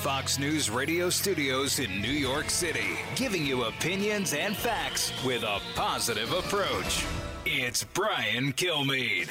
Fox News radio studios in New York City, giving you opinions and facts with a positive approach. It's Brian Kilmeade.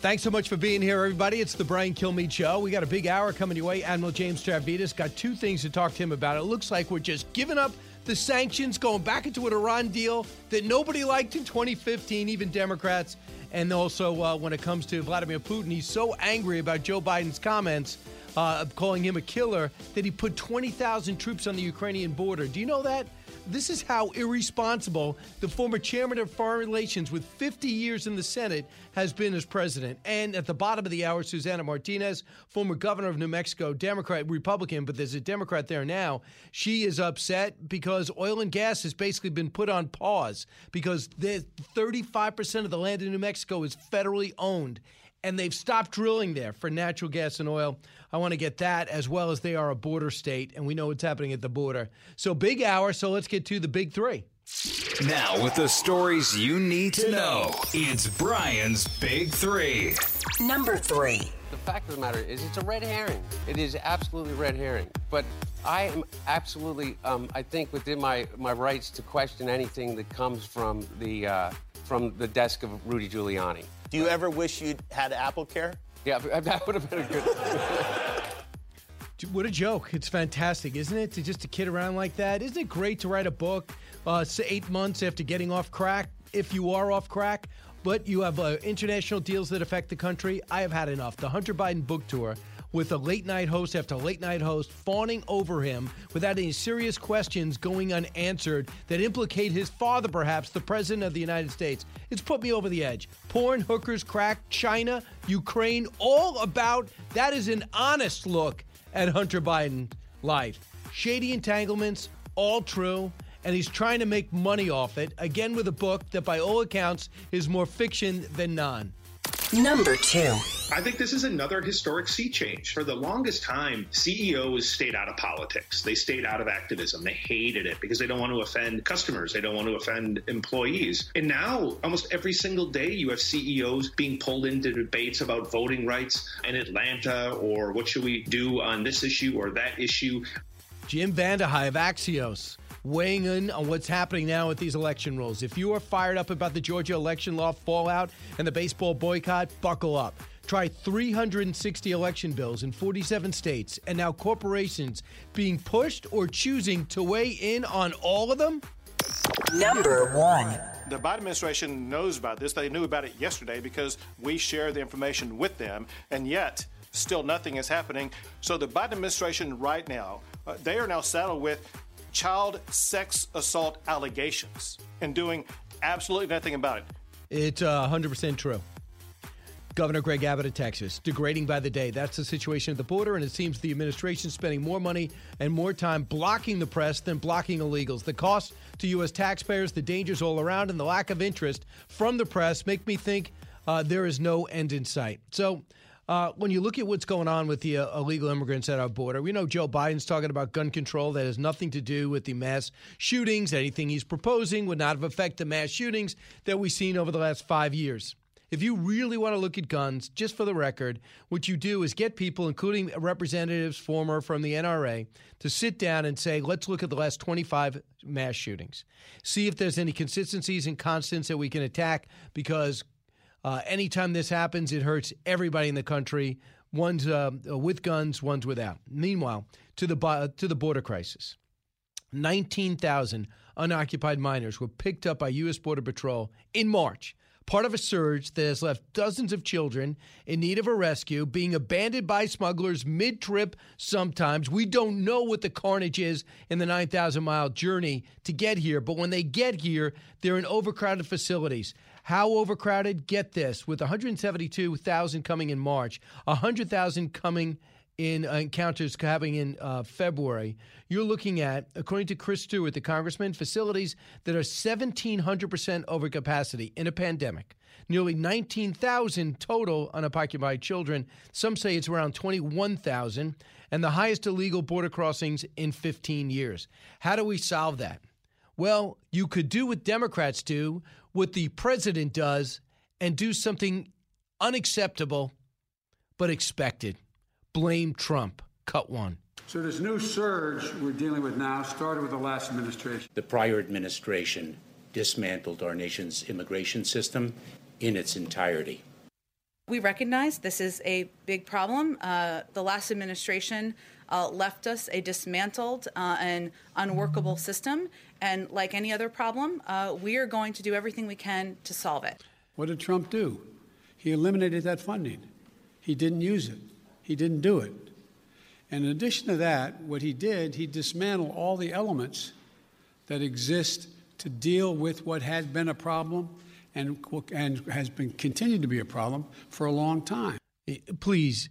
Thanks so much for being here, everybody. It's the Brian Kilmeade Show. We got a big hour coming your way. Admiral James Stavridis got two things to talk to him about. It looks like we're just giving up the sanctions, going back into an Iran deal that nobody liked in 2015, even Democrats. And also, uh, when it comes to Vladimir Putin, he's so angry about Joe Biden's comments, uh, calling him a killer, that he put 20,000 troops on the Ukrainian border. Do you know that? This is how irresponsible the former chairman of foreign relations with 50 years in the Senate has been as president. And at the bottom of the hour, Susana Martinez, former governor of New Mexico, Democrat, Republican, but there's a Democrat there now. She is upset because oil and gas has basically been put on pause because 35% of the land in New Mexico is federally owned and they've stopped drilling there for natural gas and oil. I want to get that as well as they are a border state, and we know what's happening at the border. So, big hour. So, let's get to the big three. Now, with the stories you need to know, it's Brian's Big Three. Number three. The fact of the matter is, it's a red herring. It is absolutely red herring. But I am absolutely, um, I think, within my, my rights to question anything that comes from the uh, from the desk of Rudy Giuliani. Do you ever wish you'd had Apple Care? Yeah, that would have been a good. What a joke. It's fantastic, isn't it? To just to kid around like that. Isn't it great to write a book uh, eight months after getting off crack, if you are off crack, but you have uh, international deals that affect the country? I have had enough. The Hunter Biden book tour with a late night host after late night host fawning over him without any serious questions going unanswered that implicate his father, perhaps, the President of the United States. It's put me over the edge. Porn, hookers, crack, China, Ukraine, all about that is an honest look at Hunter Biden life. Shady entanglements, all true and he's trying to make money off it, again with a book that, by all accounts, is more fiction than non. Number two. I think this is another historic sea change. For the longest time, CEOs stayed out of politics. They stayed out of activism. They hated it because they don't want to offend customers. They don't want to offend employees. And now, almost every single day, you have CEOs being pulled into debates about voting rights in Atlanta or what should we do on this issue or that issue. Jim Vandehei of Axios weighing in on what's happening now with these election rules. If you are fired up about the Georgia election law fallout and the baseball boycott, buckle up. Try 360 election bills in 47 states, and now corporations being pushed or choosing to weigh in on all of them? Number one. The Biden administration knows about this. They knew about it yesterday because we share the information with them, and yet still nothing is happening. So the Biden administration right now, uh, they are now saddled with child sex assault allegations and doing absolutely nothing about it. It's uh, 100% true. Governor Greg Abbott of Texas, degrading by the day. That's the situation at the border, and it seems the administration spending more money and more time blocking the press than blocking illegals. The cost to U.S. taxpayers, the dangers all around, and the lack of interest from the press make me think uh, there is no end in sight. So, uh, when you look at what's going on with the uh, illegal immigrants at our border, we know Joe Biden's talking about gun control that has nothing to do with the mass shootings. Anything he's proposing would not have affected the mass shootings that we've seen over the last five years. If you really want to look at guns, just for the record, what you do is get people, including representatives, former from the NRA, to sit down and say, let's look at the last 25 mass shootings. See if there's any consistencies and constants that we can attack because uh, anytime this happens, it hurts everybody in the country. One's uh, with guns, one's without. Meanwhile, to the to the border crisis, nineteen thousand unoccupied minors were picked up by U.S. Border Patrol in March. part of a surge that has left dozens of children in need of a rescue, being abandoned by smugglers mid trip sometimes. We don't know what the carnage is in the 9,000 mile journey to get here, but when they get here, they're in overcrowded facilities. How overcrowded? Get this with 172,000 coming in March, 100,000 coming in uh, encounters having in uh, February, you're looking at, according to Chris Stewart, the congressman, facilities that are 1,700% over capacity in a pandemic. Nearly 19,000 total unoccupied children. Some say it's around 21,000, and the highest illegal border crossings in 15 years. How do we solve that? Well, you could do what Democrats do, what the president does, and do something unacceptable but expected blame Trump. Cut one. So this new surge we're dealing with now started with the last administration. The prior administration dismantled our nation's immigration system in its entirety. We recognize this is a big problem. Uh, the last administration uh, left us a dismantled uh, and unworkable system. And like any other problem, uh, we are going to do everything we can to solve it. What did Trump do? He eliminated that funding, he didn't use it. He didn't do it. And in addition to that, what he did, he dismantled all the elements that exist to deal with what had been a problem and, and has been continued to be a problem for a long time. Please,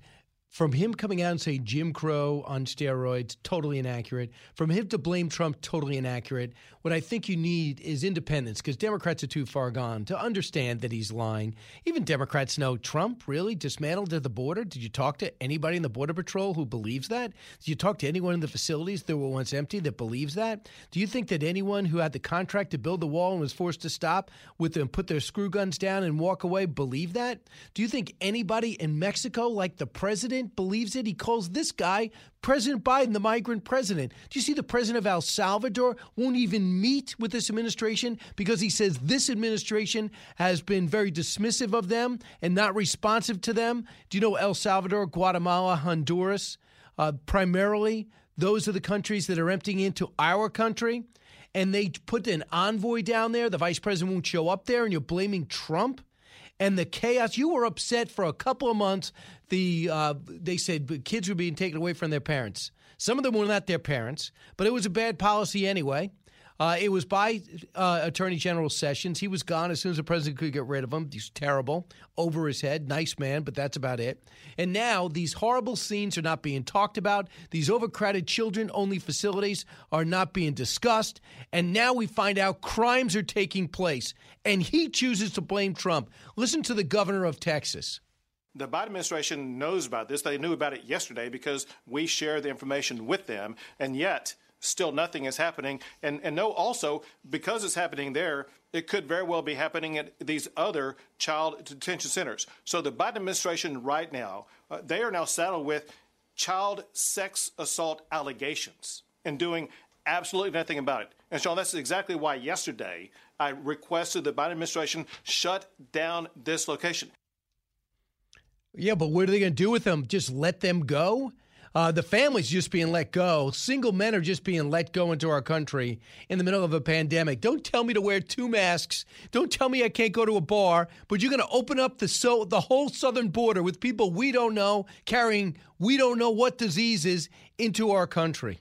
from him coming out and saying Jim Crow on steroids, totally inaccurate. From him to blame Trump, totally inaccurate. What I think you need is independence because Democrats are too far gone to understand that he's lying. Even Democrats know Trump really dismantled at the border. Did you talk to anybody in the Border Patrol who believes that? Did you talk to anyone in the facilities that were once empty that believes that? Do you think that anyone who had the contract to build the wall and was forced to stop with them, put their screw guns down and walk away, believe that? Do you think anybody in Mexico, like the president, president believes it. He calls this guy President Biden the migrant president. Do you see the president of El Salvador won't even meet with this administration because he says this administration has been very dismissive of them and not responsive to them? Do you know El Salvador, Guatemala, Honduras, uh, primarily? Those are the countries that are emptying into our country. And they put an envoy down there. The vice president won't show up there, and you're blaming Trump? And the chaos. You were upset for a couple of months. The uh, they said kids were being taken away from their parents. Some of them were not their parents, but it was a bad policy anyway. Uh, it was by uh, Attorney General Sessions. He was gone as soon as the president could get rid of him. He's terrible, over his head, nice man, but that's about it. And now these horrible scenes are not being talked about. These overcrowded children only facilities are not being discussed. And now we find out crimes are taking place. And he chooses to blame Trump. Listen to the governor of Texas. The Biden administration knows about this. They knew about it yesterday because we share the information with them. And yet, still nothing is happening. And, and no, also, because it's happening there, it could very well be happening at these other child detention centers. So the Biden administration right now, uh, they are now saddled with child sex assault allegations and doing absolutely nothing about it. And Sean, that's exactly why yesterday I requested the Biden administration shut down this location. Yeah, but what are they going to do with them? Just let them go? Uh, the families just being let go. Single men are just being let go into our country in the middle of a pandemic. Don't tell me to wear two masks. Don't tell me I can't go to a bar. But you're going to open up the so the whole southern border with people we don't know carrying we don't know what diseases into our country.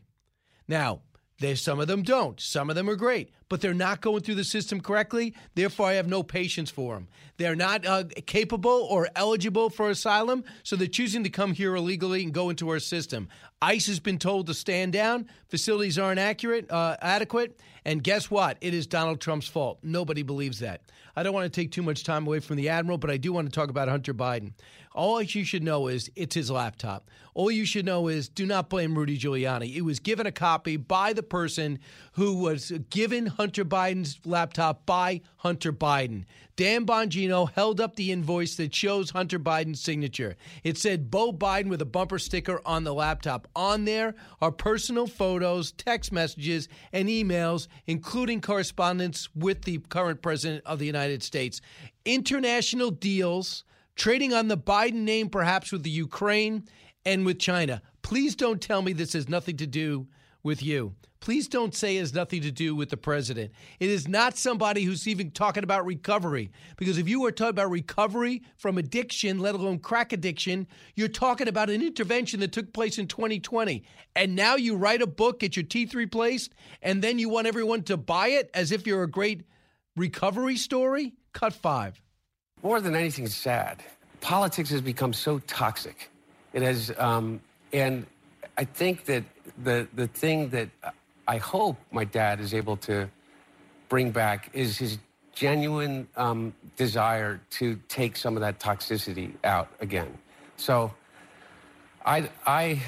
Now, there's some of them don't. Some of them are great, but they're not going through the system correctly. Therefore, I have no patience for them. They're not uh, capable or eligible for asylum, so they're choosing to come here illegally and go into our system. ICE has been told to stand down. Facilities aren't accurate, uh, adequate, and guess what? It is Donald Trump's fault. Nobody believes that. I don't want to take too much time away from the admiral, but I do want to talk about Hunter Biden. All you should know is it's his laptop. All you should know is do not blame Rudy Giuliani. It was given a copy by the person who was given Hunter Biden's laptop by Hunter Biden. Dan Bongino held up the invoice that shows Hunter Biden's signature. It said Beau Biden with a bumper sticker on the laptop. On there are personal photos, text messages, and emails, including correspondence with the current president of the United States. International deals trading on the Biden name, perhaps with the Ukraine and with China. Please don't tell me this has nothing to do with you. Please don't say it has nothing to do with the president. It is not somebody who's even talking about recovery. Because if you were talking about recovery from addiction, let alone crack addiction, you're talking about an intervention that took place in 2020. And now you write a book, get your teeth replaced, and then you want everyone to buy it as if you're a great recovery story? Cut five. More than anything sad, politics has become so toxic. It has, um, and I think that the the thing that I hope my dad is able to bring back is his genuine um, desire to take some of that toxicity out again. So, I I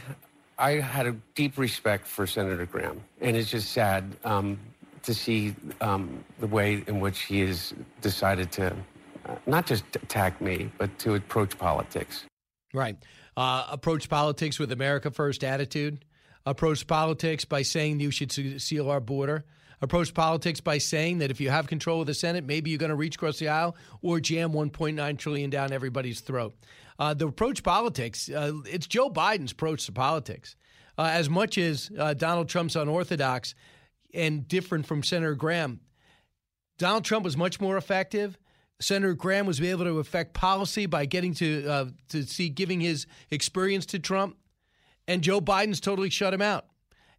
I had a deep respect for Senator Graham, and it's just sad um, to see um, the way in which he has decided to not just attack me, but to approach politics. Right. Uh, approach politics with America First attitude. Approach politics by saying you should seal our border. Approach politics by saying that if you have control of the Senate, maybe you're going to reach across the aisle or jam 1.9 trillion down everybody's throat. Uh, the approach politics, uh, it's Joe Biden's approach to politics. Uh, as much as uh, Donald Trump's unorthodox and different from Senator Graham, Donald Trump was much more effective Senator Graham was able to affect policy by getting to uh, to see giving his experience to Trump, and Joe Biden's totally shut him out.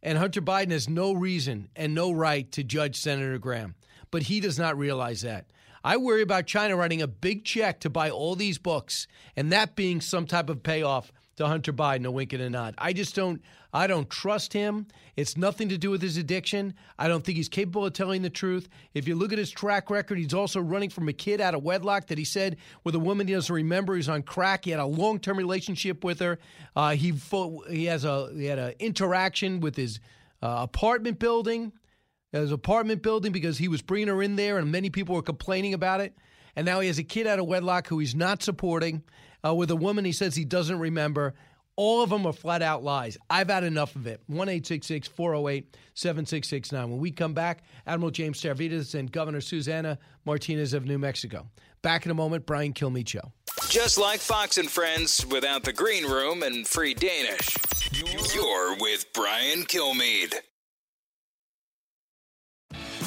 And Hunter Biden has no reason and no right to judge Senator Graham, but he does not realize that. I worry about China writing a big check to buy all these books, and that being some type of payoff to Hunter Biden, a wink and a nod. I just don't. I don't trust him. It's nothing to do with his addiction. I don't think he's capable of telling the truth. If you look at his track record, he's also running from a kid out of wedlock that he said with a woman he doesn't remember. He's on crack. He had a long term relationship with her. Uh, he he has a he had an interaction with his uh, apartment building, his apartment building because he was bringing her in there, and many people were complaining about it. And now he has a kid out of wedlock who he's not supporting uh, with a woman he says he doesn't remember. All of them are flat out lies. I've had enough of it. 1 408 7669. When we come back, Admiral James Stavridis and Governor Susana Martinez of New Mexico. Back in a moment, Brian Kilmeade Show. Just like Fox and Friends without the green room and free Danish. You're with Brian Kilmeade.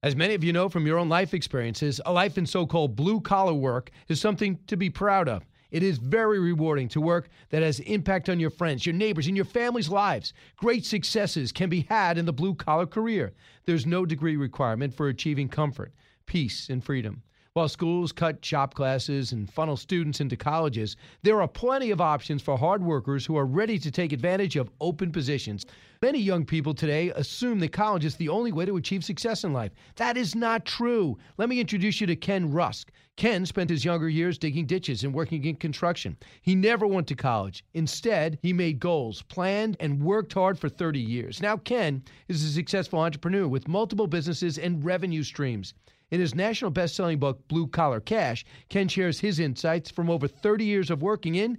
As many of you know from your own life experiences, a life in so called blue collar work is something to be proud of. It is very rewarding to work that has impact on your friends, your neighbors, and your family's lives. Great successes can be had in the blue collar career. There's no degree requirement for achieving comfort, peace, and freedom. While schools cut shop classes and funnel students into colleges, there are plenty of options for hard workers who are ready to take advantage of open positions. Many young people today assume that college is the only way to achieve success in life. That is not true. Let me introduce you to Ken Rusk. Ken spent his younger years digging ditches and working in construction. He never went to college. Instead, he made goals, planned, and worked hard for 30 years. Now, Ken is a successful entrepreneur with multiple businesses and revenue streams. In his national best selling book, Blue Collar Cash, Ken shares his insights from over 30 years of working in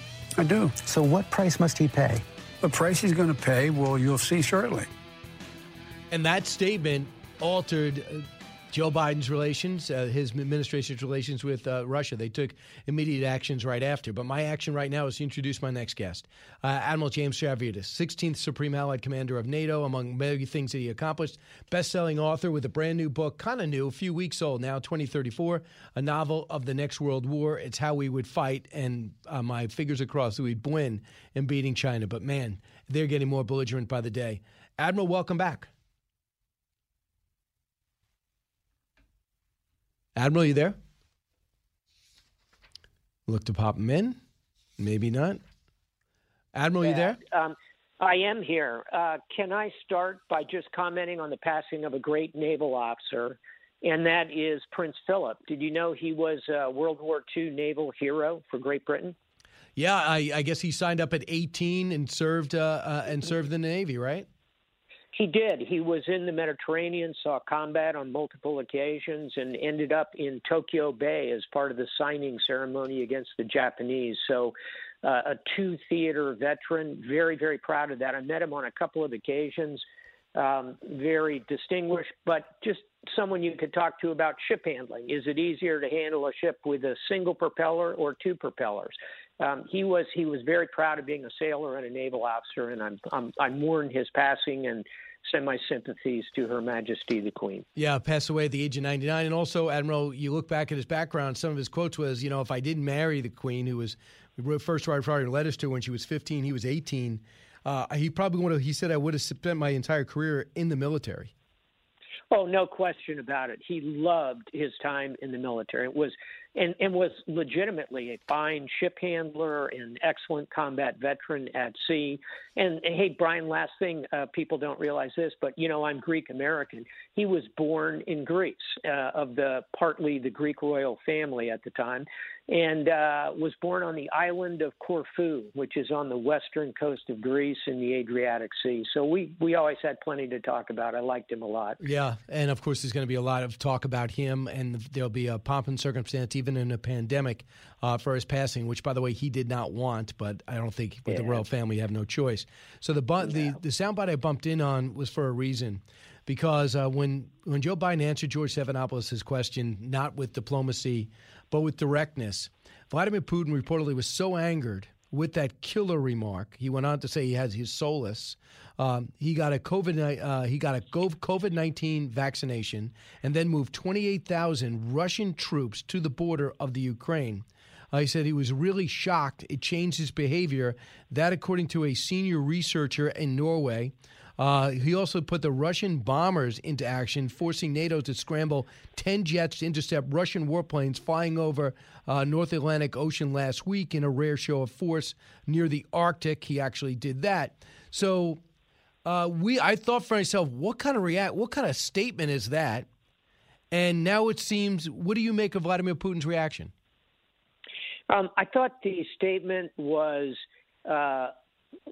I do. So what price must he pay? The price he's going to pay, well, you'll see shortly. And that statement altered Joe Biden's relations, uh, his administration's relations with uh, Russia. They took immediate actions right after. But my action right now is to introduce my next guest, uh, Admiral James Stavridis, 16th Supreme Allied Commander of NATO, among many things that he accomplished. Best-selling author with a brand new book, kind of new, a few weeks old now, 2034, a novel of the next world war. It's how we would fight, and uh, my fingers across that we'd win in beating China. But man, they're getting more belligerent by the day. Admiral, welcome back. Admiral, you there? Look to pop him in. Maybe not. Admiral, you there? Um, I am here. Uh, can I start by just commenting on the passing of a great naval officer, and that is Prince Philip? Did you know he was a World War II naval hero for Great Britain? Yeah, I, I guess he signed up at 18 and served uh, uh, and served in the Navy, right? He did. He was in the Mediterranean, saw combat on multiple occasions, and ended up in Tokyo Bay as part of the signing ceremony against the Japanese. So, uh, a two theater veteran, very, very proud of that. I met him on a couple of occasions. Um, very distinguished, but just someone you could talk to about ship handling. Is it easier to handle a ship with a single propeller or two propellers? Um, he was he was very proud of being a sailor and a naval officer, and I'm I'm, I mourn his passing and send my sympathies to Her Majesty the Queen. Yeah, passed away at the age of 99. And also, Admiral, you look back at his background, some of his quotes was, you know, if I didn't marry the Queen, who was first writing letters to her when she was 15, he was 18, uh, he probably would have, he said, I would have spent my entire career in the military. Oh, no question about it. He loved his time in the military. It was and, and was legitimately a fine ship handler and excellent combat veteran at sea. And, and hey, Brian, last thing, uh, people don't realize this, but you know, I'm Greek American. He was born in Greece, uh, of the partly the Greek royal family at the time, and uh, was born on the island of Corfu, which is on the western coast of Greece in the Adriatic Sea. So we we always had plenty to talk about. I liked him a lot. Yeah, and of course, there's going to be a lot of talk about him, and there'll be a pomp and circumstance even in a pandemic uh, for his passing, which, by the way, he did not want, but I don't think with yeah. the royal family, you have no choice. So the bu- yeah. the the soundbite I bumped in on was for a reason, because uh, when when Joe Biden answered George Stephanopoulos' question, not with diplomacy, but with directness, Vladimir Putin reportedly was so angered with that killer remark. He went on to say he has his solace. Um, he got a COVID uh, he got a COVID nineteen vaccination and then moved twenty eight thousand Russian troops to the border of the Ukraine. Uh, he said he was really shocked. It changed his behavior. That, according to a senior researcher in Norway. Uh, he also put the Russian bombers into action, forcing NATO to scramble 10 jets to intercept Russian warplanes flying over uh, North Atlantic Ocean last week in a rare show of force near the Arctic. He actually did that. So uh, we, I thought for myself, what kind of react, what kind of statement is that? And now it seems, what do you make of Vladimir Putin's reaction? Um, I thought the statement was uh,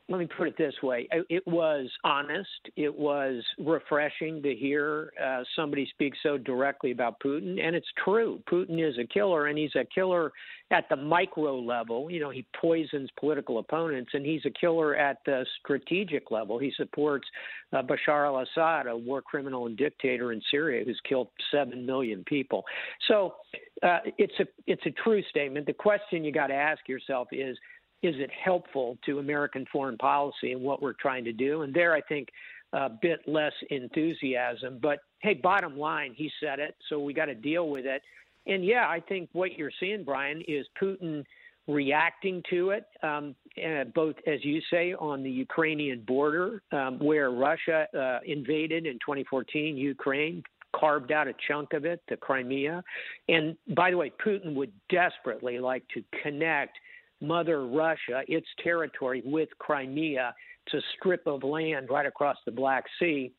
let me put it this way. It was honest. It was refreshing to hear uh, somebody speak so directly about putin and it's true. Putin is a killer and he's a killer at the micro level. You know he poisons political opponents and he's a killer at the strategic level. He supports uh, bashar al-assad a war criminal and dictator in syria who's killed 7 million people. So uh, it's a it's a true statement. The question you got to ask yourself is is it helpful to American foreign policy and what we're trying to do? And there, I think a bit less enthusiasm. But hey, bottom line, he said it, so we got to deal with it. And yeah, I think what you're seeing, Brian, is Putin reacting to it, um, uh, both, as you say, on the Ukrainian border, um, where Russia uh, invaded in 2014 Ukraine, carved out a chunk of it, the Crimea. And by the way, Putin would desperately like to connect Mother Russia, its territory, with Crimea. It's a strip of land right across the Black Sea.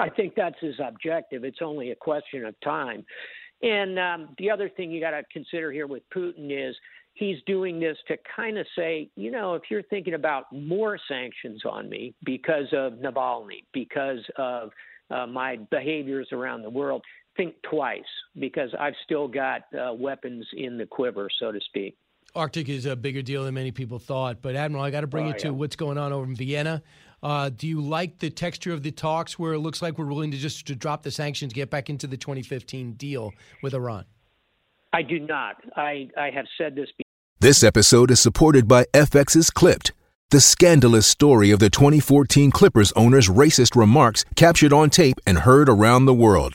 I think that's his objective. It's only a question of time. And um, the other thing you got to consider here with Putin is he's doing this to kind of say, you know, if you're thinking about more sanctions on me because of Navalny, because of uh, my behaviors around the world, think twice because I've still got uh, weapons in the quiver, so to speak. Arctic is a bigger deal than many people thought. But Admiral, I got to bring oh, you to what's going on over in Vienna. Uh, do you like the texture of the talks where it looks like we're willing to just to drop the sanctions, get back into the 2015 deal with Iran? I do not. I, I have said this. Before. This episode is supported by FX's Clipped, the scandalous story of the 2014 Clippers owner's racist remarks captured on tape and heard around the world.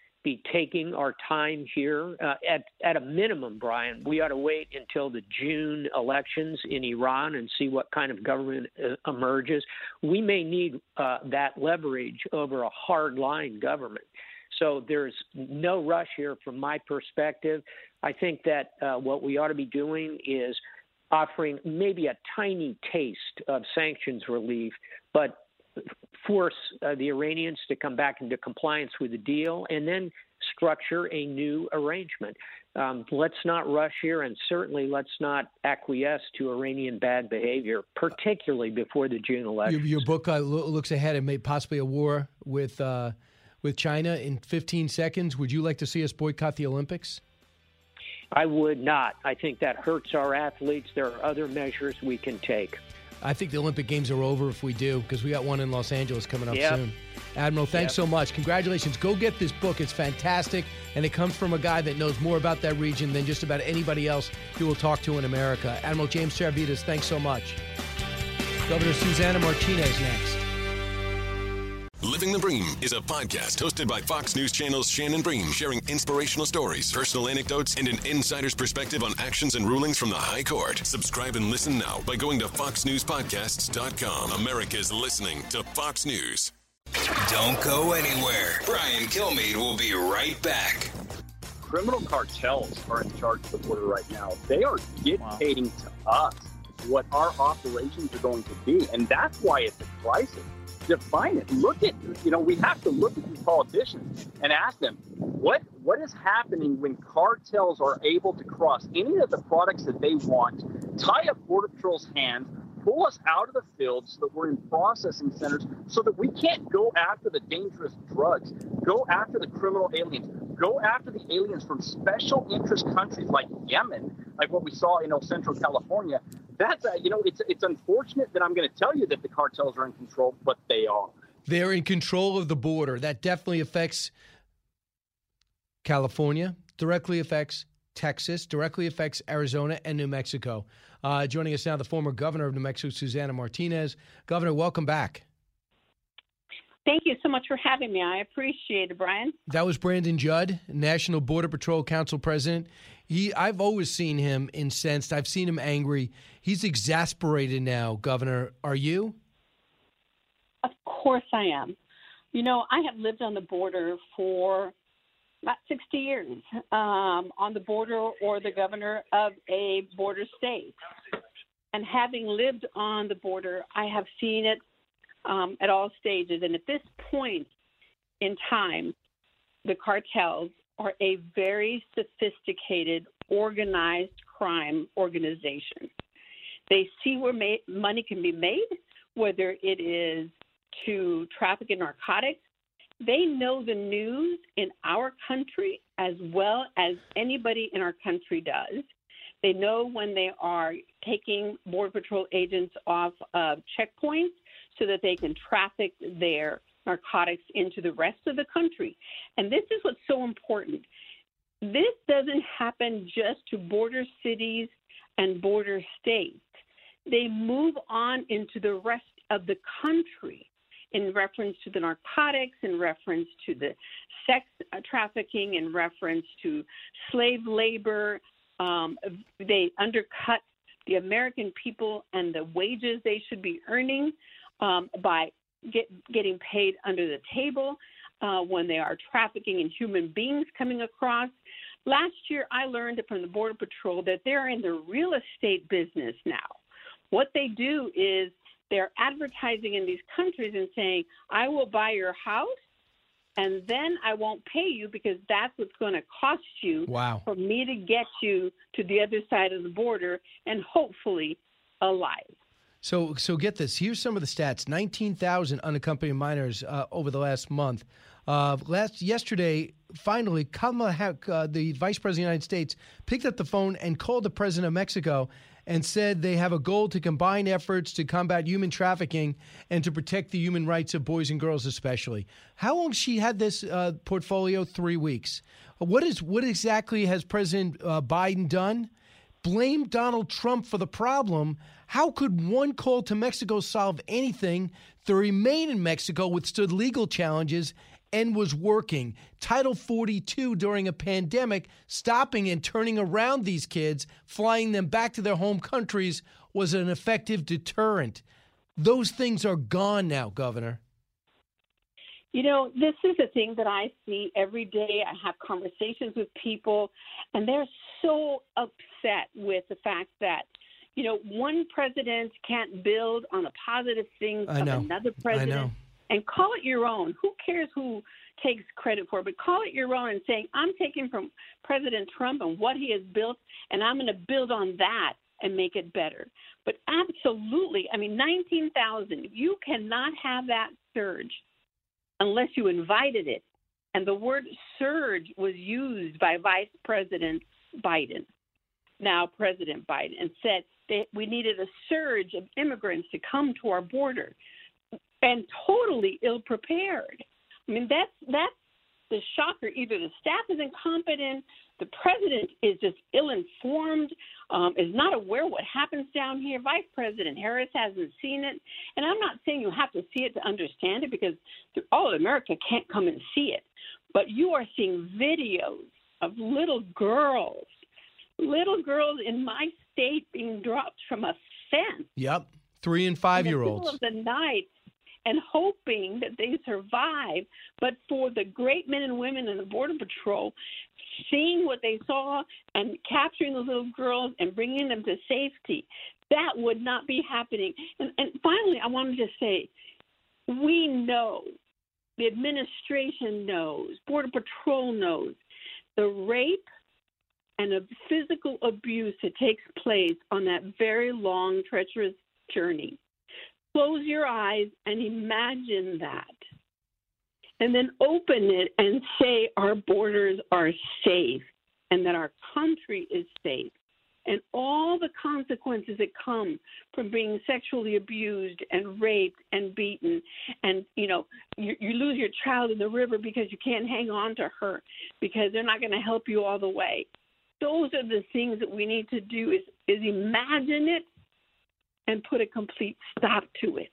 be taking our time here. Uh, at at a minimum, Brian, we ought to wait until the June elections in Iran and see what kind of government uh, emerges. We may need uh, that leverage over a hard line government. So there's no rush here from my perspective. I think that uh, what we ought to be doing is offering maybe a tiny taste of sanctions relief, but force uh, the Iranians to come back into compliance with the deal and then structure a new arrangement. Um, let's not rush here, and certainly let's not acquiesce to Iranian bad behavior, particularly before the June election. Your, your, book uh, looks ahead and may possibly a war with uh, with China in 15 seconds. Would you like to see us boycott the Olympics? I would not. I think that hurts our athletes. There are other measures we can take. I think the Olympic Games are over if we do, because we got one in Los Angeles coming up yep. soon. Admiral, thanks yep. so much. Congratulations. Go get this book. It's fantastic, and it comes from a guy that knows more about that region than just about anybody else you will talk to in America. Admiral James Stavridis, thanks so much. Governor Susana Martinez next. Living the Bream is a podcast hosted by Fox News Channel's Shannon Bream, sharing inspirational stories, personal anecdotes, and an insider's perspective on actions and rulings from the High Court. Subscribe and listen now by going to foxnewspodcasts.com. America's listening to Fox News. Don't go anywhere. Brian Kilmeade will be right back. Criminal cartels are in charge of the border right now. They are dictating wow. to us what our operations are going to be, and that's why it's a crisis define it. Look at, you know, we have to look at these politicians and ask them what what is happening when cartels are able to cross any of the products that they want, tie up Border Patrol's hands, pull us out of the field so that we're in processing centers so that we can't go after the dangerous drugs, go after the criminal aliens, go after the aliens from special interest countries like Yemen, like what we saw in El Centro, California, that's uh, you know it's it's unfortunate that I'm going to tell you that the cartels are in control, but they are. They're in control of the border. That definitely affects California. Directly affects Texas. Directly affects Arizona and New Mexico. Uh, joining us now, the former governor of New Mexico, Susana Martinez. Governor, welcome back. Thank you so much for having me. I appreciate it, Brian. That was Brandon Judd, National Border Patrol Council President. He, I've always seen him incensed. I've seen him angry. He's exasperated now, Governor. Are you? Of course I am. You know, I have lived on the border for about 60 years, um, on the border or the governor of a border state. And having lived on the border, I have seen it um, at all stages. And at this point in time, the cartels are a very sophisticated, organized crime organization. They see where ma- money can be made, whether it is to traffic in narcotics. They know the news in our country as well as anybody in our country does. They know when they are taking Border Patrol agents off of checkpoints so that they can traffic their narcotics into the rest of the country. And this is what's so important. This doesn't happen just to border cities and border states. They move on into the rest of the country in reference to the narcotics, in reference to the sex trafficking, in reference to slave labor. Um, they undercut the American people and the wages they should be earning um, by get, getting paid under the table uh, when they are trafficking in human beings coming across. Last year, I learned from the Border Patrol that they're in the real estate business now. What they do is they're advertising in these countries and saying, I will buy your house and then I won't pay you because that's what's going to cost you wow. for me to get you to the other side of the border and hopefully alive. So, so get this. Here's some of the stats: nineteen thousand unaccompanied minors uh, over the last month. Uh, last yesterday, finally, Kamala, uh, the Vice President of the United States, picked up the phone and called the President of Mexico and said they have a goal to combine efforts to combat human trafficking and to protect the human rights of boys and girls, especially. How long she had this uh, portfolio? Three weeks. What is what exactly has President uh, Biden done? Blame Donald Trump for the problem. How could one call to Mexico solve anything? The remain in Mexico withstood legal challenges and was working. Title 42 during a pandemic, stopping and turning around these kids, flying them back to their home countries, was an effective deterrent. Those things are gone now, Governor. You know, this is a thing that I see every day. I have conversations with people, and they're so upset with the fact that, you know, one president can't build on the positive things of another president. And call it your own. Who cares who takes credit for it? But call it your own and saying, I'm taking from President Trump and what he has built, and I'm going to build on that and make it better. But absolutely, I mean, 19,000, you cannot have that surge unless you invited it. And the word surge was used by Vice President Biden, now President Biden, and said that we needed a surge of immigrants to come to our border and totally ill prepared. I mean, that's that's the shocker. Either the staff is incompetent, the president is just ill informed, um, is not aware what happens down here. Vice President Harris hasn't seen it, and I'm not saying you have to see it to understand it because all of America can't come and see it. But you are seeing videos of little girls, little girls in my state being dropped from a fence Yep. Three and five year olds. in the middle of the night and hoping that they survive. But for the great men and women in the Border Patrol, seeing what they saw and capturing those little girls and bringing them to safety, that would not be happening. And, and finally, I want to just say, we know, the administration knows, Border Patrol knows, the rape and the physical abuse that takes place on that very long, treacherous journey. Close your eyes and imagine that. And then open it and say our borders are safe and that our country is safe. And all the consequences that come from being sexually abused and raped and beaten, and you know, you, you lose your child in the river because you can't hang on to her because they're not going to help you all the way. Those are the things that we need to do: is is imagine it and put a complete stop to it.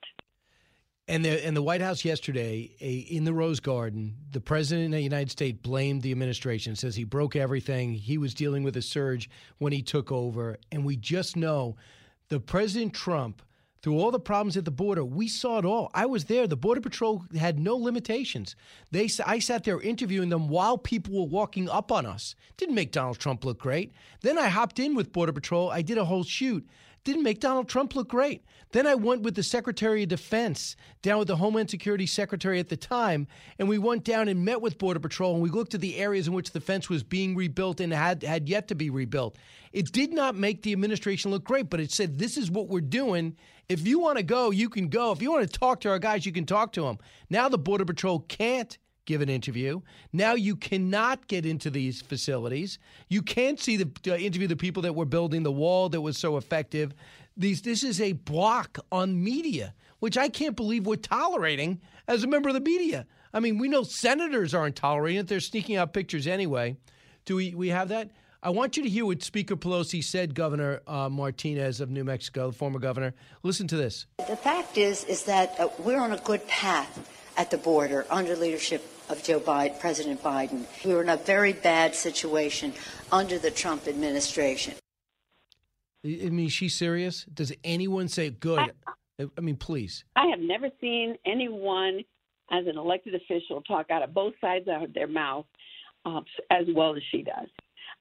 And the and the White House yesterday, a, in the Rose Garden, the president of the United States blamed the administration. Says he broke everything. He was dealing with a surge when he took over, and we just know the President Trump. Through all the problems at the border, we saw it all. I was there. The Border Patrol had no limitations. They, I sat there interviewing them while people were walking up on us. Didn't make Donald Trump look great. Then I hopped in with Border Patrol. I did a whole shoot didn't make Donald Trump look great. Then I went with the Secretary of Defense, down with the Homeland Security Secretary at the time, and we went down and met with Border Patrol and we looked at the areas in which the fence was being rebuilt and had, had yet to be rebuilt. It did not make the administration look great, but it said, this is what we're doing. If you want to go, you can go. If you want to talk to our guys, you can talk to them. Now the Border Patrol can't give an interview. Now you cannot get into these facilities. You can't see the uh, interview the people that were building the wall that was so effective. These this is a block on media, which I can't believe we're tolerating as a member of the media. I mean, we know senators aren't tolerating it; they're sneaking out pictures anyway. Do we we have that? I want you to hear what Speaker Pelosi said, Governor uh, Martinez of New Mexico, the former governor. Listen to this. The fact is, is that uh, we're on a good path at the border under leadership of Joe Biden, President Biden. We were in a very bad situation under the Trump administration. I I mean, she's serious. Does anyone say good? I, I mean, please. I have never seen anyone, as an elected official, talk out of both sides of their mouth um, as well as she does.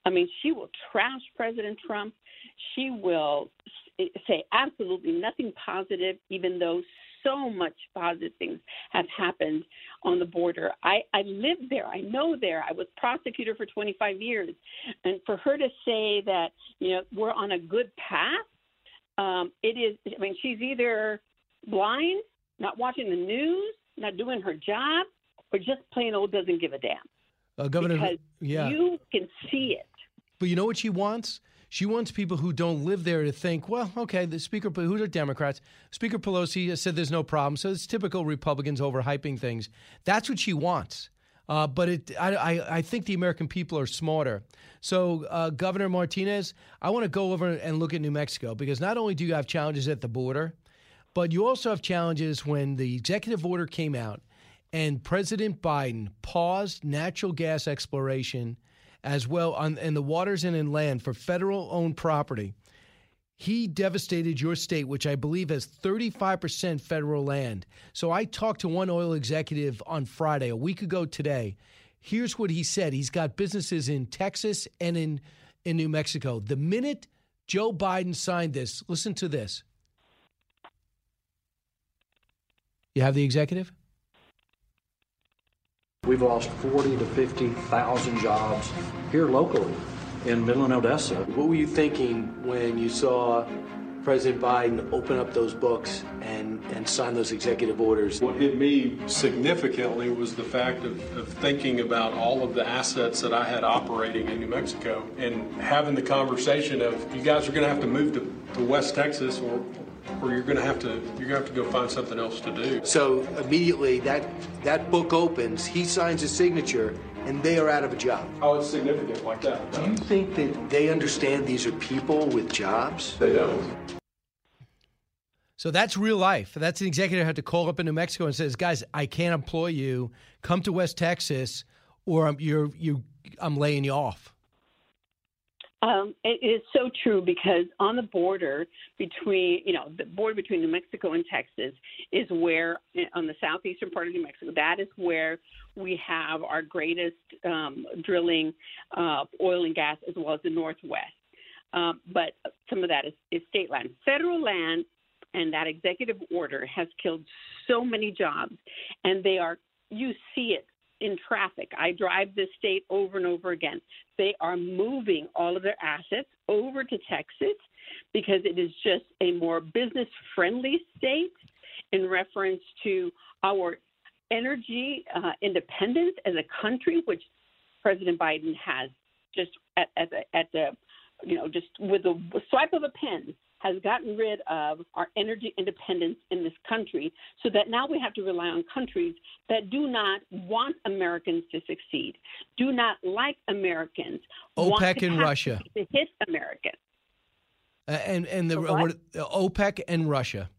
I mean, she will trash President Trump. She will say absolutely nothing positive, even though so much positive things have happened on the border. I, I lived there. I know there. I was prosecutor for 25 years. And for her to say that, you know, we're on a good path, um, it is, I mean, she's either blind, not watching the news, not doing her job, or just plain old doesn't give a damn. Uh, Governor, because yeah. you can see it. But you know what she wants? She wants people who don't live there to think, well, okay, the Speaker, who are Democrats, Speaker Pelosi said there's no problem. So it's typical Republicans overhyping things. That's what she wants. Uh, but it, I, I, I think the American people are smarter. So, uh, Governor Martinez, I want to go over and look at New Mexico because not only do you have challenges at the border, but you also have challenges when the executive order came out and President Biden paused natural gas exploration as well on in the waters and in land for federal owned property. He devastated your state, which I believe has 35% federal land. So I talked to one oil executive on Friday, a week ago today. Here's what he said He's got businesses in Texas and in, in New Mexico. The minute Joe Biden signed this, listen to this. You have the executive? We've lost 40 to 50,000 jobs here locally in Midland, Odessa. What were you thinking when you saw President Biden open up those books and, and sign those executive orders? What hit me significantly was the fact of, of thinking about all of the assets that I had operating in New Mexico and having the conversation of you guys are going to have to move to, to West Texas or or you're going to have to you're going to have to go find something else to do. So immediately that that book opens, he signs his signature, and they are out of a job. Oh, it's significant like that. Do you think that they understand these are people with jobs? They don't. So that's real life. That's an executive had to call up in New Mexico and says, "Guys, I can't employ you. Come to West Texas, or I'm, you're you I'm laying you off." Um, it is so true because on the border between, you know, the border between New Mexico and Texas is where, on the southeastern part of New Mexico, that is where we have our greatest um, drilling, uh, oil and gas, as well as the Northwest. Um, but some of that is, is state land. Federal land and that executive order has killed so many jobs, and they are, you see it in traffic. I drive this state over and over again. They are moving all of their assets over to Texas because it is just a more business friendly state in reference to our energy uh, independence as a country, which President Biden has just at, at, the, at the, you know, just with a swipe of a pen has gotten rid of our energy independence in this country so that now we have to rely on countries that do not want Americans to succeed, do not like Americans, OPEC and Russia. To hit Americans. Uh, and and the uh, OPEC and Russia.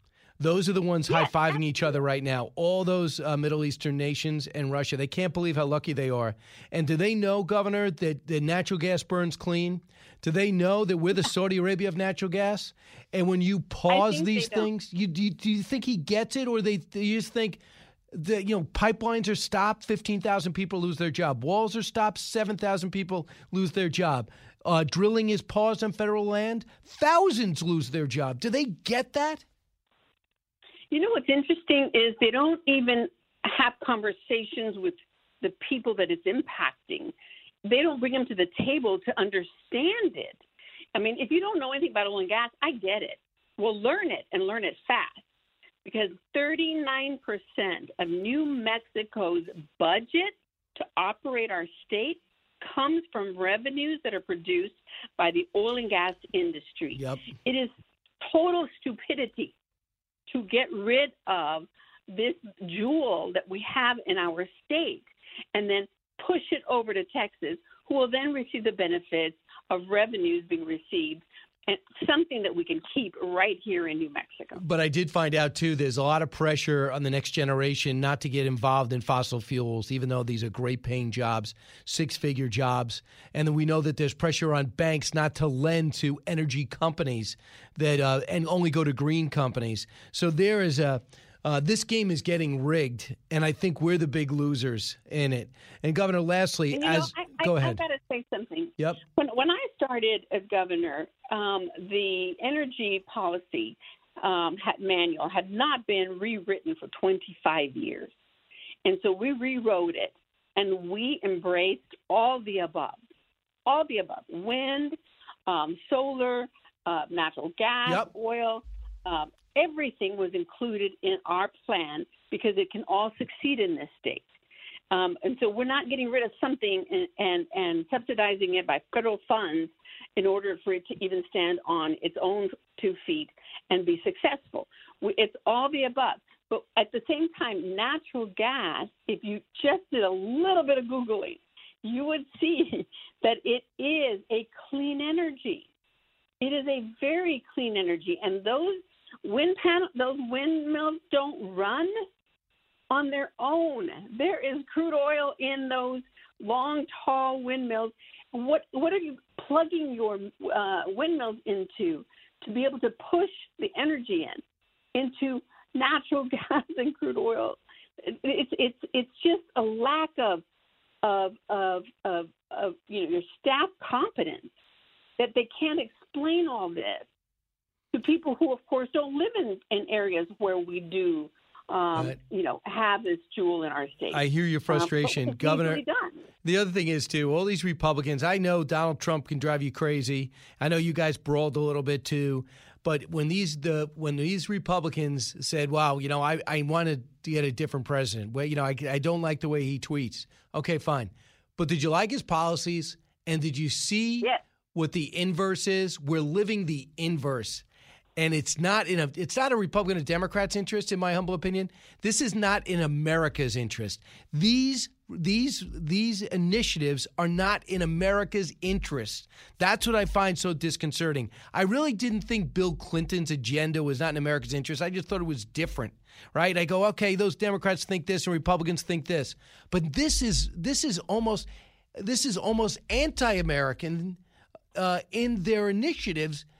Those are the ones high fiving each other right now. All those uh, Middle Eastern nations and Russia, they can't believe how lucky they are. And do they know, Governor, that the natural gas burns clean? Do they know that we're the Saudi Arabia of natural gas? And when you pause these things, you do, you do you think he gets it, or they do you just think that you know pipelines are stopped, fifteen thousand people lose their job, walls are stopped, seven thousand people lose their job, uh, drilling is paused on federal land, thousands lose their job. Do they get that? You know what's interesting is they don't even have conversations with the people that it's impacting. They don't bring them to the table to understand it. I mean, if you don't know anything about oil and gas, I get it. Well, learn it and learn it fast because 39% of New Mexico's budget to operate our state comes from revenues that are produced by the oil and gas industry. Yep. It is total stupidity to get rid of this jewel that we have in our state and then push it over to Texas, who will then receive the benefits of revenues being received something that we can keep right here in New Mexico. But I did find out too there's a lot of pressure on the next generation not to get involved in fossil fuels, even though these are great paying jobs, six figure jobs. And then we know that there's pressure on banks not to lend to energy companies that uh, and only go to green companies. So there is a uh, this game is getting rigged, and I think we're the big losers in it. And Governor, lastly, you as know, I, go I, ahead. I got to say something. Yep. When when I started as governor, um, the energy policy um, had, manual had not been rewritten for 25 years, and so we rewrote it, and we embraced all the above, all the above: wind, um, solar, uh, natural gas, Yep. oil. Um, everything was included in our plan because it can all succeed in this state. Um, and so we're not getting rid of something and, and, and subsidizing it by federal funds in order for it to even stand on its own two feet and be successful. It's all the above. But at the same time, natural gas, if you just did a little bit of Googling, you would see that it is a clean energy. It is a very clean energy. And those wind panel, those windmills don't run on their own. There is crude oil in those long, tall windmills. What what are you plugging your uh, windmills into to be able to push the energy in into natural gas and crude oil? It's it's it's just a lack of of of of, of you know your staff competence that they can't explain all this to people who, of course, don't live in, in areas where we do, um, Right. you know, have this jewel in our state. I hear your Um, frustration, it's Governor. The other thing is too, all these Republicans. I know Donald Trump can drive you crazy. I know you guys brawled a little bit too. But when these the when these Republicans said, "Wow, you know, I, I wanted to get a different president," well, you know, I, I don't like the way he tweets. Okay, fine. But did you like his policies? And did you see what the inverse is? We're living the inverse. And it's not in a it's not a Republican or Democrat's interest, in my humble opinion. This is not in America's interest. These these these initiatives are not in America's interest. That's what I find so disconcerting. I really didn't think Bill Clinton's agenda was not in America's interest. I just thought it was different. Right? I go, okay, those Democrats think this and Republicans think this. But this is this is almost this is almost anti-American uh, in their initiatives.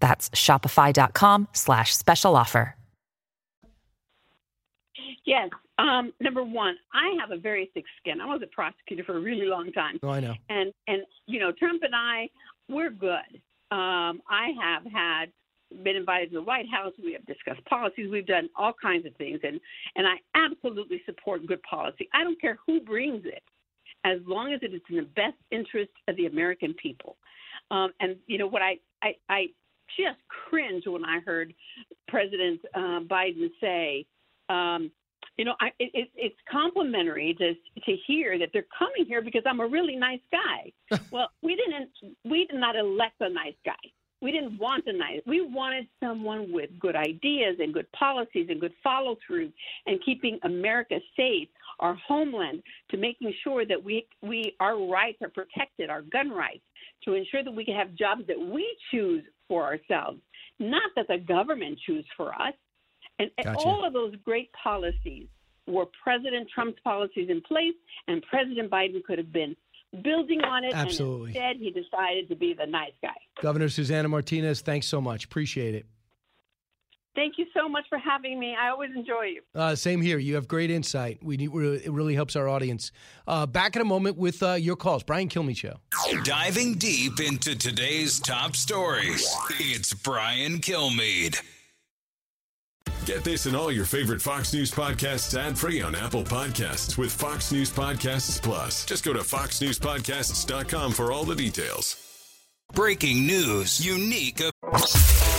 That's shopify.com slash special offer. Yes. Um, number one, I have a very thick skin. I was a prosecutor for a really long time. Oh, I know. And and you know, Trump and I, we're good. Um, I have had been invited to the White House. We have discussed policies. We've done all kinds of things, and and I absolutely support good policy. I don't care who brings it, as long as it is in the best interest of the American people. Um, and you know what I I, I just cringe when I heard President uh, Biden say. Um, you know, I, it, it, it's complimentary to to hear that they're coming here because I'm a really nice guy. well, we didn't. We did not elect a nice guy. We didn't want a nice. We wanted someone with good ideas and good policies and good follow through and keeping America safe, our homeland, to making sure that we we our rights are protected, our gun rights, to ensure that we can have jobs that we choose for ourselves, not that the government choose for us. And Gotcha. all of those great policies were President Trump's policies in place, and President Biden could have been building on it. Absolutely. And instead, he decided to be the nice guy. Governor Susana Martinez, thanks so much. Appreciate it. Thank you so much for having me. I always enjoy you. Uh, same here. You have great insight. We need, it really helps our audience. Uh, back in a moment with uh, your calls. Brian Kilmeade Show. Diving deep into today's top stories, it's Brian Kilmeade. Get this and all your favorite Fox News podcasts ad free on Apple Podcasts with Fox News Podcasts Plus. Just go to foxnewspodcasts.com for all the details. Breaking news, unique.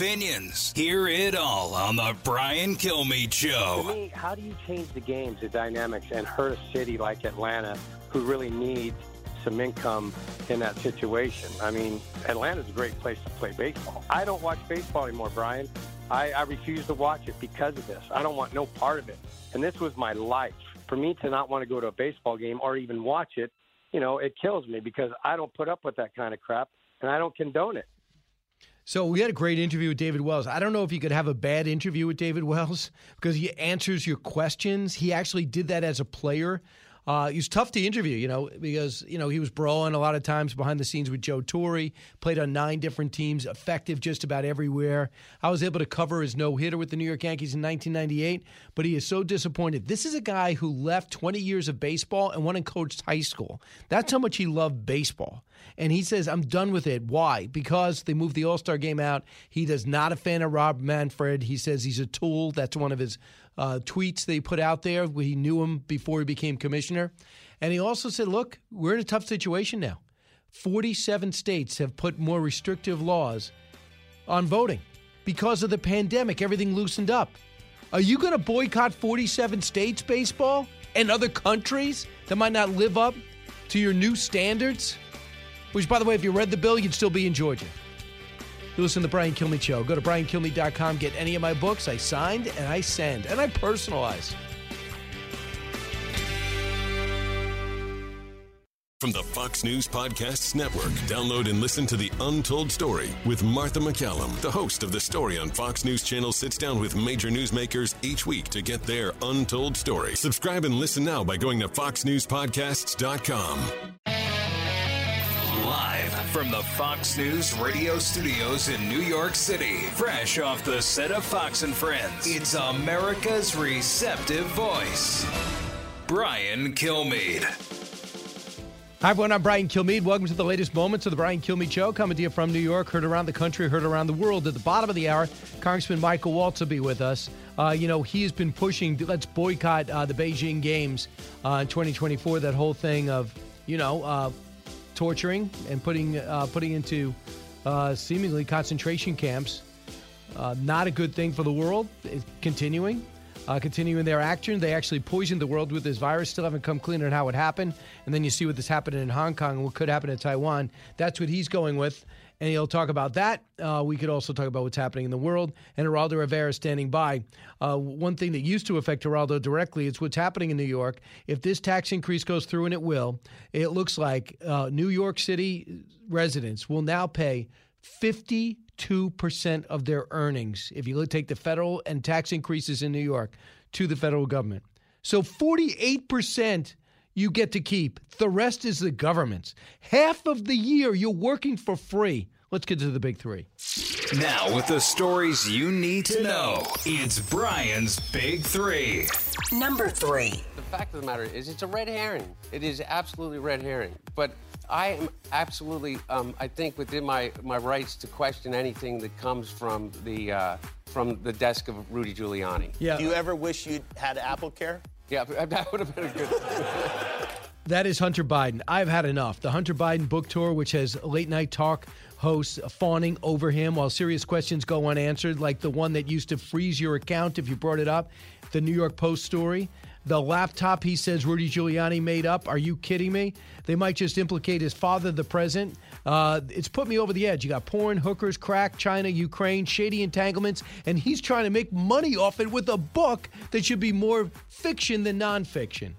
Opinions. Hear it all on the Brian Kilmeade Show. To me, how do you change the games, the dynamics, and hurt a city like Atlanta, who really needs some income in that situation? I mean, Atlanta's a great place to play baseball. I don't watch baseball anymore, Brian. I, I refuse to watch it because of this. I don't want no part of it. And this was my life. For me to not want to go to a baseball game or even watch it, you know, it kills me because I don't put up with that kind of crap and I don't condone it. So we had a great interview with David Wells. I don't know if you could have a bad interview with David Wells because he answers your questions. He actually did that as a player. Uh, he was tough to interview, you know, because you know he was brawling a lot of times behind the scenes with Joe Torre. Played on nine different teams, effective just about everywhere. I was able to cover his no hitter with the New York Yankees in 1998, but he is so disappointed. This is a guy who left 20 years of baseball and went and coached high school. That's how much he loved baseball. And he says, I'm done with it. Why? Because they moved the All Star game out. He does not a fan of Rob Manfred. He says he's a tool. That's one of his uh, tweets they put out there. We knew him before he became commissioner. And he also said, look, we're in a tough situation now. 47 states have put more restrictive laws on voting because of the pandemic. Everything loosened up. Are you going to boycott 47 states baseball and other countries that might not live up to your new standards? Which, by the way, if you read the bill, you'd still be in Georgia. You listen to the Brian Kilmeade Show. Go to briankilmeade.com, get any of my books. I signed and I send and I personalize. From the Fox News Podcasts Network, download and listen to The Untold Story with Martha MacCallum. The host of The Story on Fox News Channel sits down with major newsmakers each week to get their untold story. Subscribe and listen now by going to foxnewspodcasts.com. Live from the Fox News radio studios in New York City, fresh off the set of Fox and Friends, it's America's receptive voice, Brian Kilmeade. Hi, everyone. I'm Brian Kilmeade. Welcome to the latest moments of the Brian Kilmeade Show. Coming to you from New York, heard around the country, heard around the world. At the bottom of the hour, Congressman Michael Waltz will be with us. Uh, you know, he has been pushing, let's boycott uh, the Beijing Games uh, in 2024. That whole thing of, you know, uh, torturing and putting uh, putting into uh, seemingly concentration camps. not a good thing for the world. It's continuing uh, continuing their action. They actually poisoned the world with this virus. Still haven't come clean on how it happened. And then you see what this happening in Hong Kong and what could happen in Taiwan. That's what he's going with. And he'll talk about that. Uh, we could also talk about what's happening in the world. And Geraldo Rivera standing by. Uh, one thing that used to affect Geraldo directly is what's happening in New York. If this tax increase goes through, and it will, it looks like uh, New York City residents will now pay 50 2% of their earnings, if you take the federal and tax increases in New York, to the federal government. So 48% you get to keep. The rest is the government's. Half of the year you're working for free. Let's get to the big three. Now, with the stories you need to know, it's Brian's Big Three. Number three. The fact of the matter is, it's a red herring. It is absolutely red herring. But I am absolutely, um, I think, within my, my rights to question anything that comes from the uh, from the desk of Rudy Giuliani. Yeah. Do you ever wish you'd had Apple Care? Yeah, that would have been a good. that is Hunter Biden. I've had enough. The Hunter Biden book tour, which has late night talk hosts fawning over him while serious questions go unanswered, like the one that used to freeze your account if you brought it up, the New York Post story. The laptop he says Rudy Giuliani made up. Are you kidding me? They might just implicate his father, the president. Uh, it's put me over the edge. You got porn, hookers, crack, China, Ukraine, shady entanglements, and he's trying to make money off it with a book that should be more fiction than nonfiction.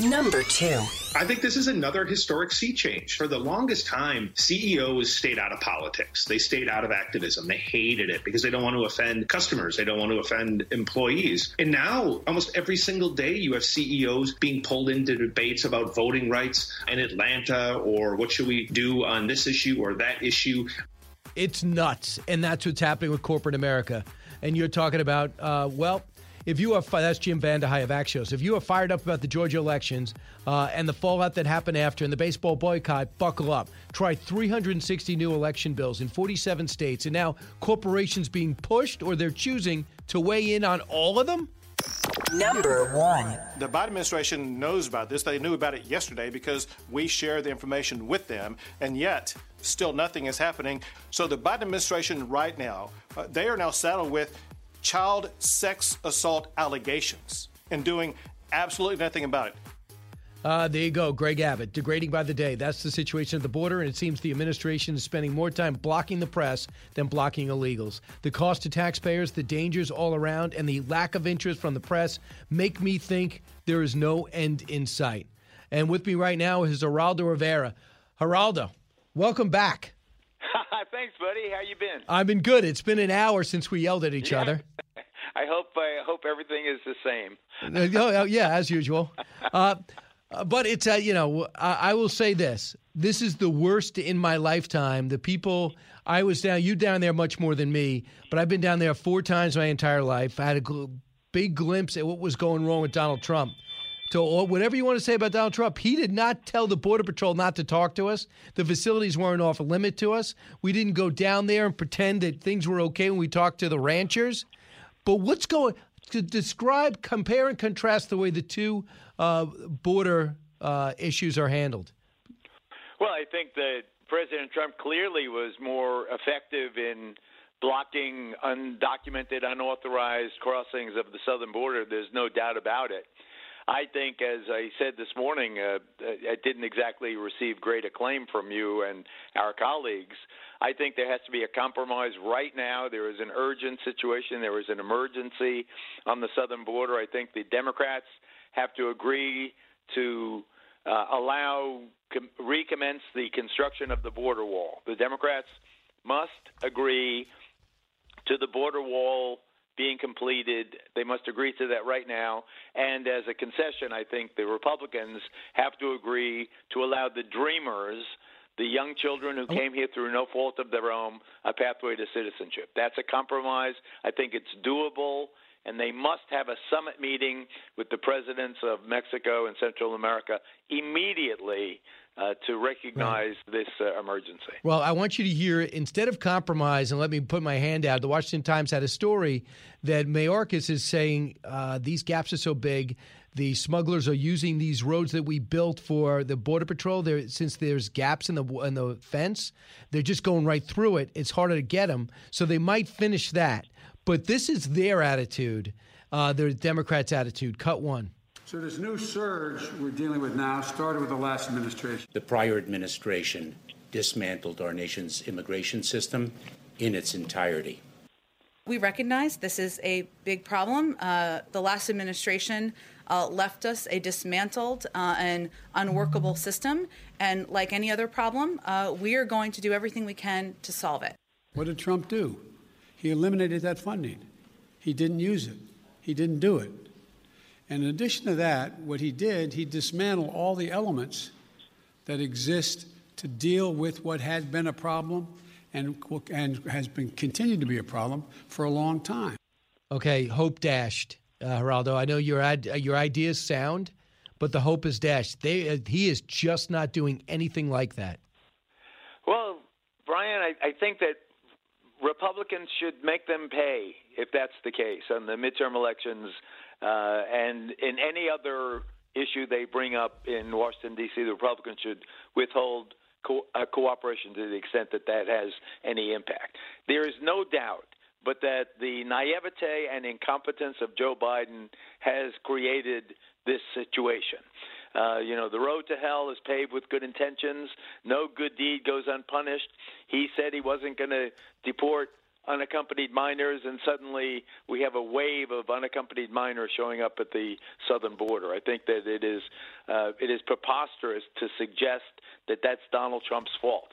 Number two. I think this is another historic sea change. For the longest time, CEOs stayed out of politics. They stayed out of activism. They hated it because they don't want to offend customers. They don't want to offend employees. And now, almost every single day, you have CEOs being pulled into debates about voting rights in Atlanta or what should we do on this issue or that issue. It's nuts. And that's what's happening with corporate America. And you're talking about, uh, well, if you are that's Jim Vandehei of Axios. If you are fired up about the Georgia elections uh, and the fallout that happened after and the baseball boycott, buckle up. Try 360 new election bills in 47 states, and now corporations being pushed or they're choosing to weigh in on all of them. Number one. The Biden administration knows about this. They knew about it yesterday because we share the information with them, and yet still nothing is happening. So the Biden administration right now, uh, they are now saddled with child sex assault allegations and doing absolutely nothing about it. Uh, there you go, Greg Abbott, degrading by the day. That's the situation at the border, and it seems the administration is spending more time blocking the press than blocking illegals. The cost to taxpayers, the dangers all around, and the lack of interest from the press make me think there is no end in sight. And with me right now is Geraldo Rivera. Geraldo, welcome back. Thanks, buddy. How you been? I've been good. It's been an hour since we yelled at each Yeah. other. I hope I hope everything is the same. Uh, oh, oh, yeah, as usual. Uh, uh, but it's uh, you know I, I will say this: this is the worst in my lifetime. The people I was down, you down there much more than me, but I've been down there four times my entire life. I had a gl- big glimpse at what was going wrong with Donald Trump. Or whatever you want to say about Donald Trump, he did not tell the Border Patrol not to talk to us. The facilities weren't off a limit to us. We didn't go down there and pretend that things were okay when we talked to the ranchers. But what's going to describe, compare, and contrast the way the two uh, border uh, issues are handled? Well, I think that President Trump clearly was more effective in blocking undocumented, unauthorized crossings of the southern border. There's no doubt about it. I think, as I said this morning, uh, I didn't exactly receive great acclaim from you and our colleagues. I think there has to be a compromise right now. There is an urgent situation. There is an emergency on the southern border. I think the Democrats have to agree to uh, allow com- recommence the construction of the border wall. The Democrats must agree to the border wall being completed. They must agree to that right now. And as a concession, I think the Republicans have to agree to allow the dreamers, the young children who oh. came here through no fault of their own, a pathway to citizenship. That's a compromise. I think it's doable. And they must have a summit meeting with the presidents of Mexico and Central America immediately uh, to recognize this uh, emergency. Well, I want you to hear instead of compromise, and let me put my hand out. The Washington Times had a story that Mayorkas is saying uh, these gaps are so big. The smugglers are using these roads that we built for the border patrol. There, since there's gaps in the in the fence, they're just going right through it. It's harder to get them, so they might finish that. But this is their attitude, uh, the Democrats' attitude. Cut one. So this new surge we're dealing with now started with the last administration. The prior administration dismantled our nation's immigration system in its entirety. We recognize this is a big problem. Uh, the last administration uh, left us a dismantled uh, and unworkable system. And like any other problem, uh, we are going to do everything we can to solve it. What did Trump do? He eliminated that funding. He didn't use it. He didn't do it. And in addition to that, what he did, he dismantled all the elements that exist to deal with what had been a problem and, and has been continued to be a problem for a long time. Okay, hope dashed, uh, Geraldo. I know your ad, your ideas sound, but the hope is dashed. They, uh, he is just not doing anything like that. Well, Brian, I, I think that Republicans should make them pay if that's the case on the midterm elections uh, and in any other issue they bring up in Washington D.C. The Republicans should withhold co- uh, cooperation to the extent that that has any impact. There is no doubt. But that the naivete and incompetence of Joe Biden has created this situation. Uh, you know, the road to hell is paved with good intentions. No good deed goes unpunished. He said he wasn't going to deport unaccompanied minors, and suddenly we have a wave of unaccompanied minors showing up at the southern border. I think that it is uh, it is preposterous to suggest that that's Donald Trump's fault.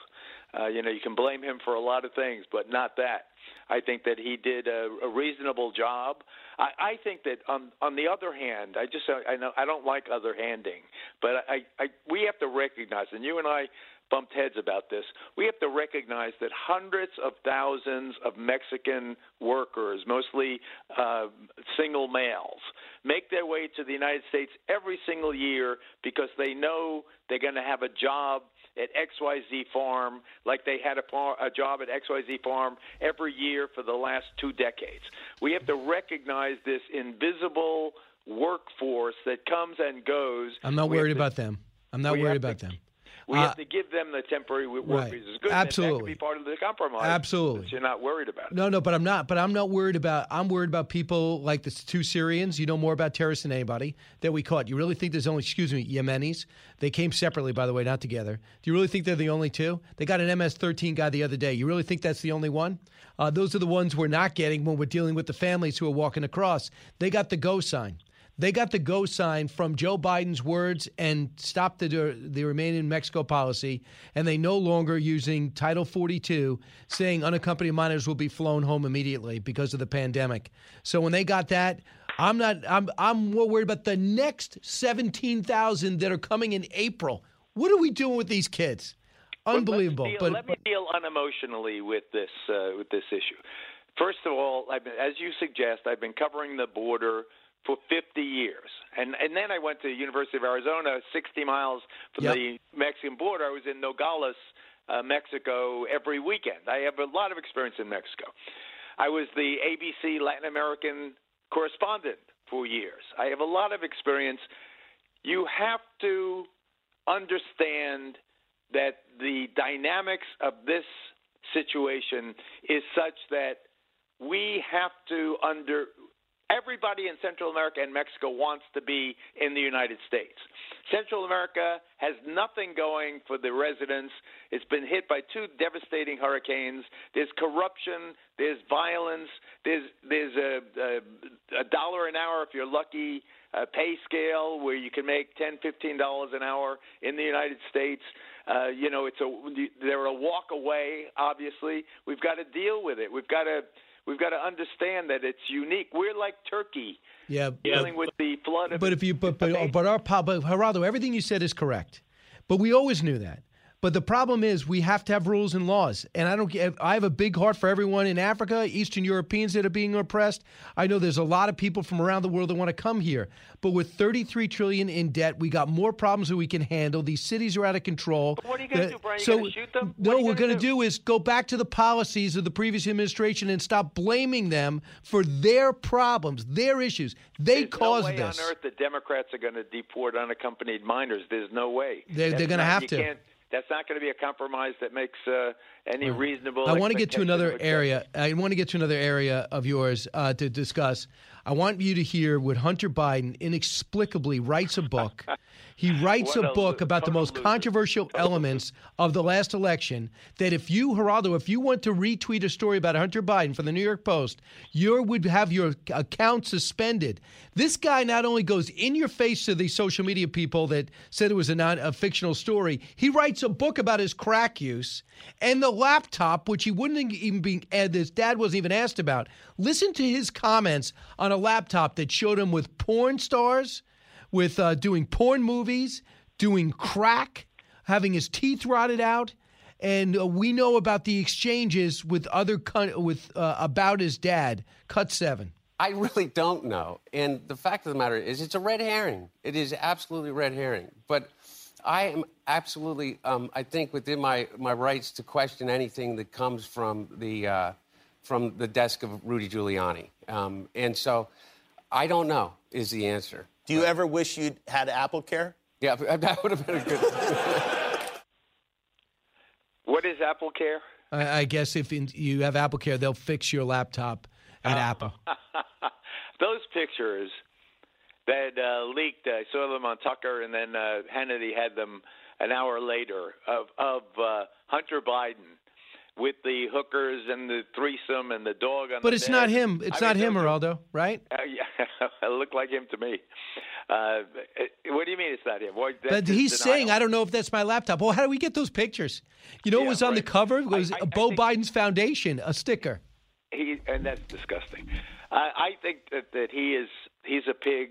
Uh, you know, you can blame him for a lot of things, but not that. I think that he did a, a reasonable job. I, I think that on on the other hand, I just I know I don't like other handing, but I, I we have to recognize, and you and I bumped heads about this. We have to recognize that hundreds of thousands of Mexican workers, mostly uh, single males, make their way to the United States every single year because they know they're going to have a job at XYZ Farm like they had a, far, a job at XYZ Farm every year for the last two decades. We have to recognize this invisible workforce that comes and goes. I'm not worried to- about them. I'm not worried have to- about them. We Uh, have to give them the temporary work right. visas. Good. Absolutely. That, that could be part of the compromise. Absolutely. You're not worried about it. No, no, but I'm not. But I'm not worried about. I'm worried about people like the two Syrians. You know more about terrorists than anybody that we caught. You really think there's only, excuse me, Yemenis? They came separately, by the way, not together. Do you really think they're the only two? They got an MS-13 guy the other day. You really think that's the only one? Uh, those are the ones we're not getting when we're dealing with the families who are walking across. They got the go sign. They got the go sign from Joe Biden's words and stopped the the remain in Mexico policy, and they no longer using Title 42, saying unaccompanied minors will be flown home immediately because of the pandemic. So when they got that, I'm not. I'm. I'm more worried about the next 17,000 that are coming in April. What are we doing with these kids? Unbelievable. Deal- but let me deal unemotionally with this uh, with this issue. First of all, I've been, as you suggest, I've been covering the border for 50 years, and and then I went to the University of Arizona, 60 miles from Yep. the Mexican border. I was in Nogales, uh, Mexico, every weekend. I have a lot of experience in Mexico. I was the ABC Latin American correspondent for years. I have a lot of experience. You have to understand that the dynamics of this situation is such that we have to under everybody in Central America and Mexico wants to be in the United States. Central America has nothing going for the residents. It's been hit by two devastating hurricanes. There's corruption. There's violence. There's there's a, a, a dollar an hour if you're lucky. Pay scale where you can make ten, fifteen dollars an hour in the United States. Uh, you know, it's a they're a walk away. Obviously, we've got to deal with it. We've got to we've got to understand that it's unique. We're like Turkey yeah, dealing with the flood of But if you but but, but our but Geraldo, everything you said is correct. But we always knew that. But the problem is we have to have rules and laws. And I don't get I have a big heart for everyone in Africa, Eastern Europeans that are being oppressed. I know there's a lot of people from around the world that want to come here. But with 33 trillion in debt, we got more problems than we can handle. These cities are out of control. What are you going to do, Brian? You so- going to shoot them? No, What we're going to do is go back to the policies of the previous administration and stop blaming them for their problems, their issues. They There's caused no way this. on earth the Democrats are going to deport unaccompanied minors. There's no way. They're- they're gonna not- have to. That's not going to be a compromise that makes uh, any reasonable. I want to get to another area. I want to get to another area of yours uh, to discuss. I want you to hear what Hunter Biden inexplicably writes a book. He writes What a book lo- about the most controversial elements of the last election. That if you, Geraldo, if you want to retweet a story about Hunter Biden from the New York Post, you would have your account suspended. This guy not only goes in your face to the social media people that said it was a non a fictional story, he writes a book about his crack use and the laptop, which he wouldn't even be, and his dad wasn't even asked about. Listen to his comments on a laptop that showed him with porn stars, with uh, doing porn movies, doing crack, having his teeth rotted out. And uh, we know about the exchanges with other con- with uh, about his dad. Cut seven. I really don't know. And the fact of the matter is, it's a red herring. It is absolutely red herring. But I am absolutely, um, I think, within my, my rights to question anything that comes from the uh, from the desk of Rudy Giuliani. Um, and so, I don't know is the answer. Do you ever wish you'd had Apple Care? Yeah, that would have been a good. What is Apple Care? I, I guess if in, you have Apple Care, they'll fix your laptop at Apple. Those pictures that uh, leaked, I saw them on Tucker, and then uh, Hannity had them an hour later of of uh, Hunter Biden with the hookers and the threesome and the dog on. But it's bed. not him. It's I not mean, him, Geraldo, right? Uh, yeah, it looked like him to me. Uh, what do you mean it's not him? Well, But he's denial. saying, I don't know if that's my laptop. Well, how do we get those pictures? You know, Yeah, what was on the cover It was I- I- Beau Biden's foundation, a sticker. he and that's disgusting. I, I think that that he is he's a pig,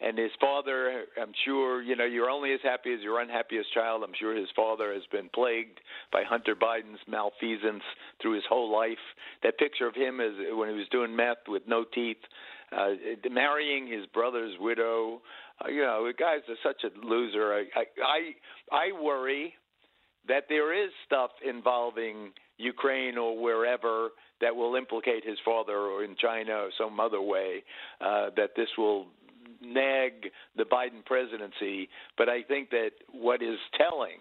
and his father. I'm sure you know you're only as happy as your unhappiest child. I'm sure his father has been plagued by Hunter Biden's malfeasance through his whole life. That picture of him is when he was doing meth with no teeth, uh, marrying his brother's widow. Uh, you know, the guy's a, such a loser. I I I, I worry that there is stuff involving Ukraine or wherever that will implicate his father or in China or some other way, uh, that this will nag the Biden presidency. But I think that what is telling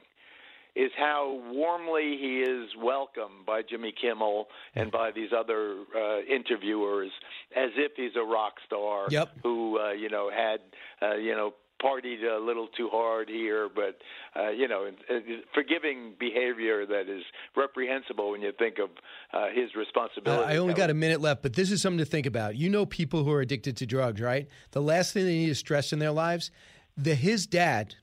is how warmly he is welcomed by Jimmy Kimmel and by these other uh, interviewers, as if he's a rock star Yep. who uh, you know had uh, you know partied a little too hard here, but uh, you know, uh, forgiving behavior that is reprehensible when you think of uh, his Uh, responsibility. I only got a minute left, but this is something to think about. You know, people who are addicted to drugs, right? The last thing they need is stress in their lives. The his dad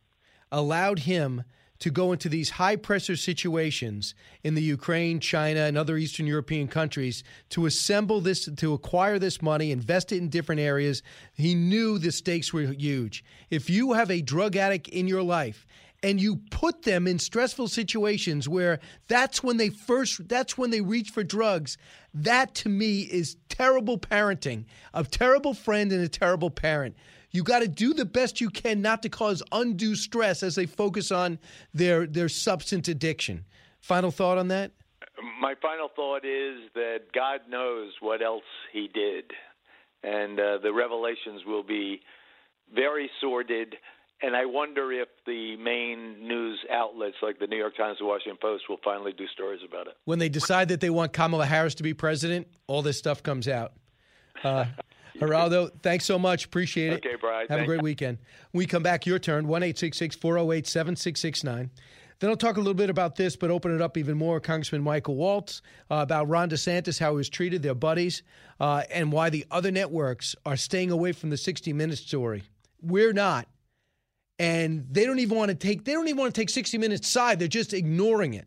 allowed him to go into these high pressure situations in the Ukraine, China, and other Eastern European countries to assemble this, to acquire this money, invest it in different areas. He knew the stakes were huge. If you have a drug addict in your life and you put them in stressful situations where that's when they first that's when they reach for drugs that to me is terrible parenting a terrible friend and a terrible parent you got to do the best you can not to cause undue stress as they focus on their their substance addiction final thought on that My final thought is that God knows what else he did, and uh, the revelations will be very sordid. And I wonder if the main news outlets like the New York Times and Washington Post will finally do stories about it. when they decide that they want Kamala Harris to be president all this stuff comes out uh, Geraldo, thanks so much. Appreciate it. Okay, Brian. Have a great weekend. When we come back, your turn, 1 408 7669. Then I'll talk a little bit about this, but open it up even more. Congressman Michael Waltz uh, about Ron DeSantis, how he was treated, their buddies, uh, and why the other networks are staying away from the 60 Minutes story. We're not. And they don't even want to take they don't even want to take 60 Minutes side. They're just ignoring it.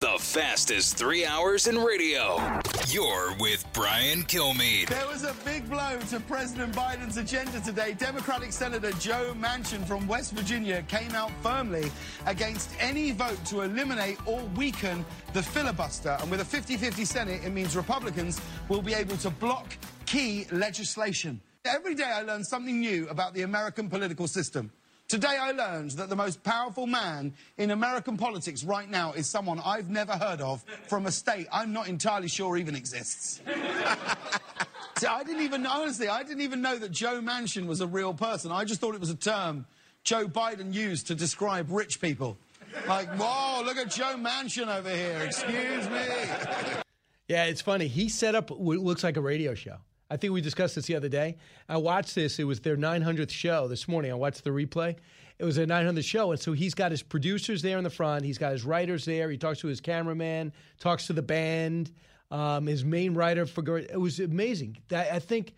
The fastest three hours in radio. You're with Brian Kilmeade. There was a big blow to President Biden's agenda today. Democratic Senator Joe Manchin from West Virginia came out firmly against any vote to eliminate or weaken the filibuster. And with a 50 50 Senate, it means Republicans will be able to block key legislation. Every day I learn something new about the American political system. Today I learned that the most powerful man in American politics right now is someone I've never heard of from a state I'm not entirely sure even exists. See, I didn't even honestly, I didn't even know that Joe Manchin was a real person. I just thought it was a term Joe Biden used to describe rich people. Like, whoa, look at Joe Manchin over here. Excuse me. Yeah, it's funny. He set up what looks like a radio show. I think we discussed this the other day. I watched this. It was their 900th show this morning. I watched the replay. It was their 900th show. And so he's got his producers there in the front. He's got his writers there. He talks to his cameraman, talks to the band, um, his main writer for It was amazing. That- I think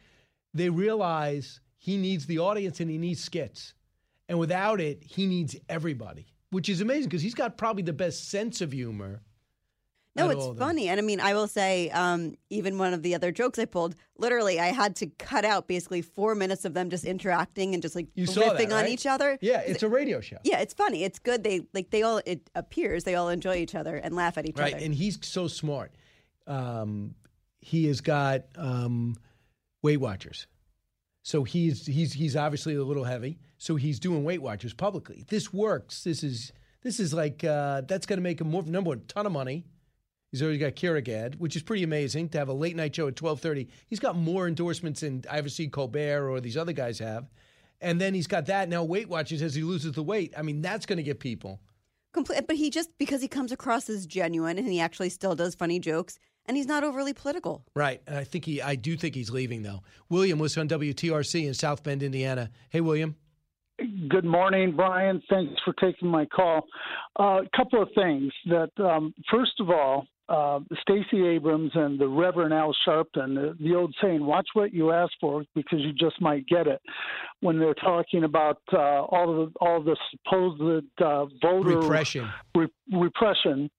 they realize he needs the audience and he needs skits. And without it, he needs everybody, which is amazing because he's got probably the best sense of humor. No, it's all funny. And I mean, I will say, um, even one of the other jokes I pulled, literally, I had to cut out basically four minutes of them just interacting and just like You riffing that, on each other. Yeah, it's a radio show. Yeah, it's funny. It's good. They like they all. It appears they all enjoy each other and laugh at each right other. and he's so smart um, he has got um, weight watchers so he's he's he's obviously a little heavy so he's doing weight watchers publicly this works this is this is like uh, that's going to make him more number one ton of money he's already got Kiragad, which is pretty amazing to have a late night show at 12.30 he's got more endorsements than i ever seen colbert or these other guys have and then he's got that now weight watchers as he loses the weight i mean that's going to get people Complete, but he just because he comes across as genuine and he actually still does funny jokes and he's not overly political. Right. And I think he I do think he's leaving though. William was on WTRC in South Bend, Indiana. Hey William. Good morning, Brian. Thanks for taking my call. A couple of things. That um, first of all, uh, Stacey Abrams and the Reverend Al Sharpton, the, the old saying, "Watch what you ask for, because you just might get it." When they're talking about uh, all of the, all the supposed uh, voter Repression. re- repression,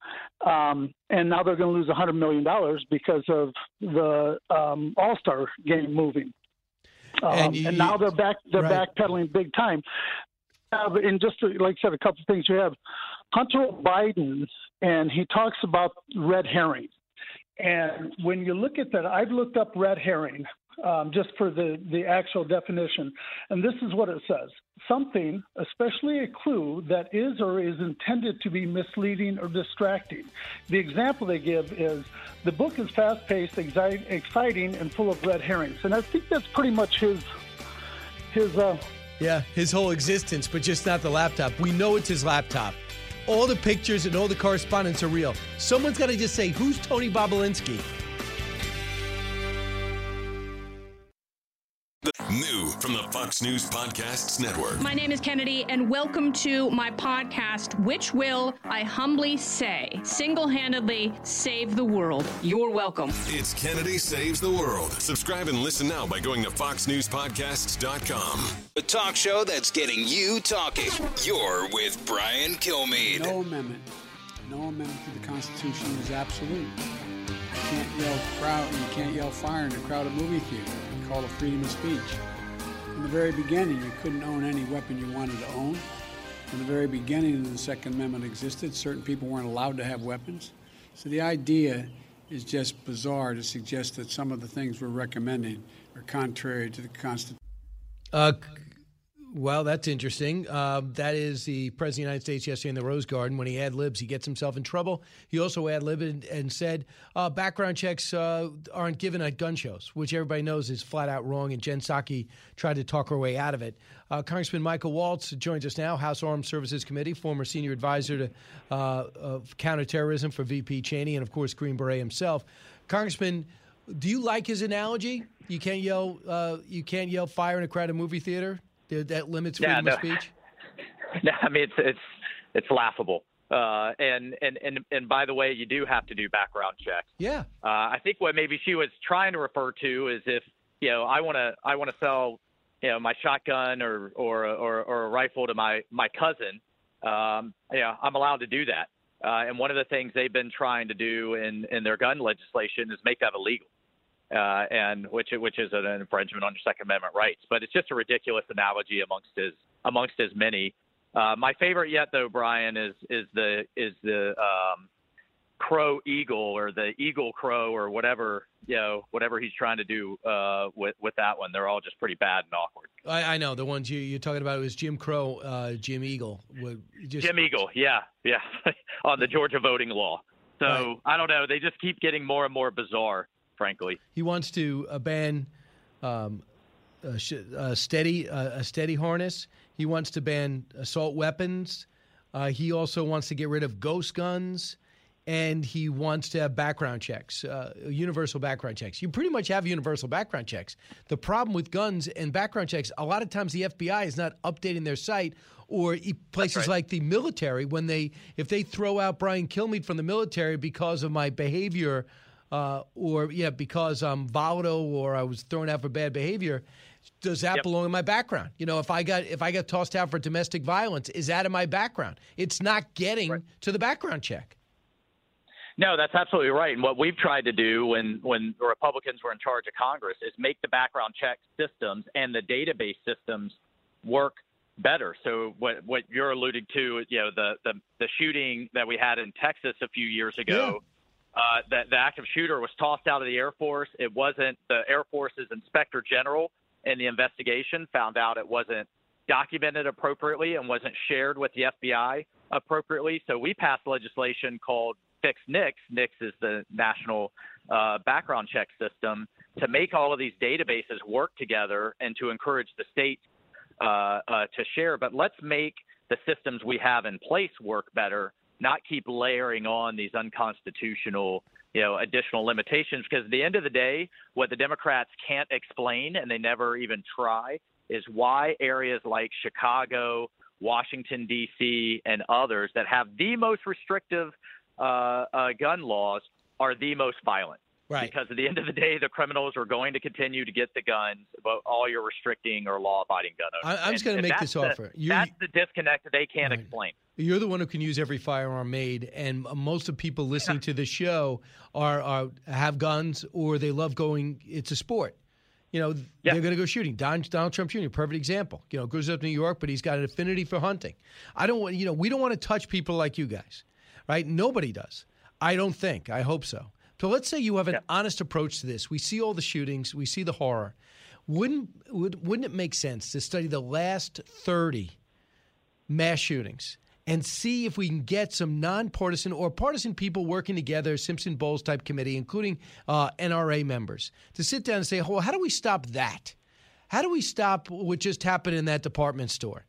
um, and now they're going to lose $100 million because of the um, All Star game moving. Um, And and, now they're back. They're right. backpedaling big time. Uh, and just like I said, a couple of things you have Hunter Biden, and he talks about red herring. And when you look at that, I've looked up red herring. um, just for the, the actual definition. And this is what it says something, especially a clue, that is or is intended to be misleading or distracting. The example they give is the book is fast paced, exciting, and full of red herrings. And I think that's pretty much his. his uh, yeah, his whole existence, but just not the laptop. We know it's his laptop. All the pictures and all the correspondence are real. Someone's got to just say, Who's Tony Bobulinski? New from the Fox News Podcasts Network. My name is Kennedy, and welcome to my podcast, which will, I humbly say, single handedly save the world. You're welcome. It's Kennedy Saves the World. Subscribe and listen now by going to FoxNewsPodcasts.com. The talk show that's getting you talking. You're with Brian Kilmeade. No amendment. No amendment to the Constitution is absolute. You can't yell crowd, you can't yell fire in a crowded movie theater called a freedom of speech. From the very beginning, you couldn't own any weapon you wanted to own. From the very beginning, the Second Amendment existed. Certain people weren't allowed to have weapons. So the idea is just bizarre to suggest that some of the things we're recommending are contrary to the Constitution. Uh, well, that's interesting. Uh, that is the President of the United States yesterday in the Rose Garden. When he ad libs, he gets himself in trouble. He also ad libbed and, said uh, background checks uh, aren't given at gun shows, which everybody knows is flat out wrong. And Jen Psaki tried to talk her way out of it. Uh, Congressman Michael Waltz joins us now, House Armed Services Committee, former senior advisor to uh, of counterterrorism for VP Cheney, and of course Green Beret himself. Congressman, do you like his analogy? You can't yell. Uh, you can't yell fire in a crowded movie theater that limits freedom yeah, no. of speech? No, I mean it's it's it's laughable. Uh, and and and and by the way, you do have to do background checks. Yeah. Uh, I think what maybe she was trying to refer to is if you know I want to I want to sell you know my shotgun or or or, or a rifle to my my cousin. Um, you know, I'm allowed to do that. Uh, and one of the things they've been trying to do in in their gun legislation is make that illegal uh, and which which is an infringement on your Second Amendment rights. But it's just a ridiculous analogy amongst his amongst his many. Uh, my favorite yet, though, Brian, is is the is the um, crow eagle or the eagle crow or whatever you know whatever he's trying to do uh, with with that one. They're all just pretty bad and awkward. I, I know the ones you, you're talking about was Jim Crow, uh, Jim Eagle. Just... Jim Eagle, yeah, yeah, on the Georgia voting law. So right. I don't know. They just keep getting more and more bizarre frankly. He wants to uh, ban um, a, sh- a steady uh, a steady harness. He wants to ban assault weapons. Uh, he also wants to get rid of ghost guns, and he wants to have background checks, uh, universal background checks. You pretty much have universal background checks. The problem with guns and background checks, a lot of times the FBI is not updating their site or places right. like the military when they if they throw out Brian Kilmeade from the military because of my behavior uh, or yeah, because I'm volatile or I was thrown out for bad behavior, does that yep. belong in my background? You know, if I got if I got tossed out for domestic violence, is that in my background? It's not getting right. to the background check. No, that's absolutely right. And what we've tried to do when when the Republicans were in charge of Congress is make the background check systems and the database systems work better. So what what you're alluding to, you know, the the, the shooting that we had in Texas a few years ago. Yeah uh, that the active shooter was tossed out of the Air Force. It wasn't the Air Force's inspector general in the investigation found out it wasn't documented appropriately and wasn't shared with the FBI appropriately. So we passed legislation called Fix NICS. NICS is the national uh, background check system to make all of these databases work together and to encourage the states uh, uh, to share. But let's make the systems we have in place work better not keep layering on these unconstitutional you know additional limitations because at the end of the day what the democrats can't explain and they never even try is why areas like chicago washington d.c and others that have the most restrictive uh, uh, gun laws are the most violent Right. Because at the end of the day, the criminals are going to continue to get the guns, but all you're restricting are law-abiding gun owners. I, am just going to make this the, offer. You, that's the disconnect that they can't right. explain. You're the one who can use every firearm made, and most of people listening yeah. to the show are, are have guns or they love going. It's a sport. You know, yeah. they're going to go shooting. Don, Donald Trump Jr., perfect example. You know, goes up to New York, but he's got an affinity for hunting. I don't want, you know, we don't want to touch people like you guys, right? Nobody does. I don't think. I hope so. So let's say you have an honest approach to this. We see all the shootings, we see the horror. Wouldn't would, wouldn't it make sense to study the last 30 mass shootings and see if we can get some nonpartisan or partisan people working together, Simpson Bowles type committee, including uh, NRA members, to sit down and say, well, how do we stop that? How do we stop what just happened in that department store?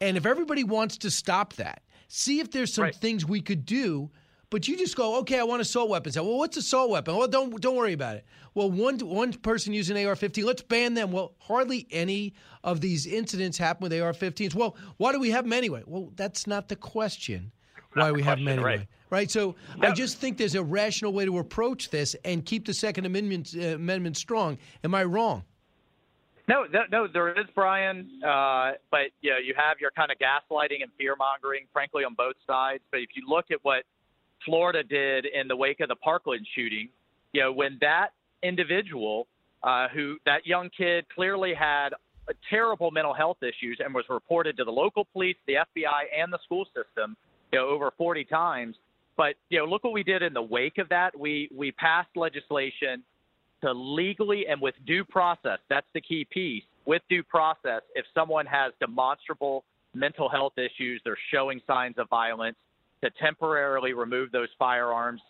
And if everybody wants to stop that, see if there's some things we could do. But you just go, okay, I want assault weapons. Well, what's assault weapon? Well, don't don't worry about it. Well, one one person using AR-15, let's ban them. Well, hardly any of these incidents happen with AR-15s. Well, why do we have them anyway? Well, that's not the question. why we have them anyway? right. Right. So I just think there's a rational way to approach this and keep the Second Amendment uh, Amendment strong. Am I wrong? No, no, no, there is Brian, uh, but you know, you have your kind of gaslighting and fear mongering, frankly, on both sides. But if you look at what Florida did in the wake of the Parkland shooting, you know, when that individual, uh, who that young kid clearly had terrible mental health issues and was reported to the local police, the FBI, and the school system, you know, over 40 times. But you know, look what we did in the wake of that. We we passed legislation to legally and with due process. That's the key piece. With due process, if someone has demonstrable mental health issues, they're showing signs of violence, to temporarily remove those firearms.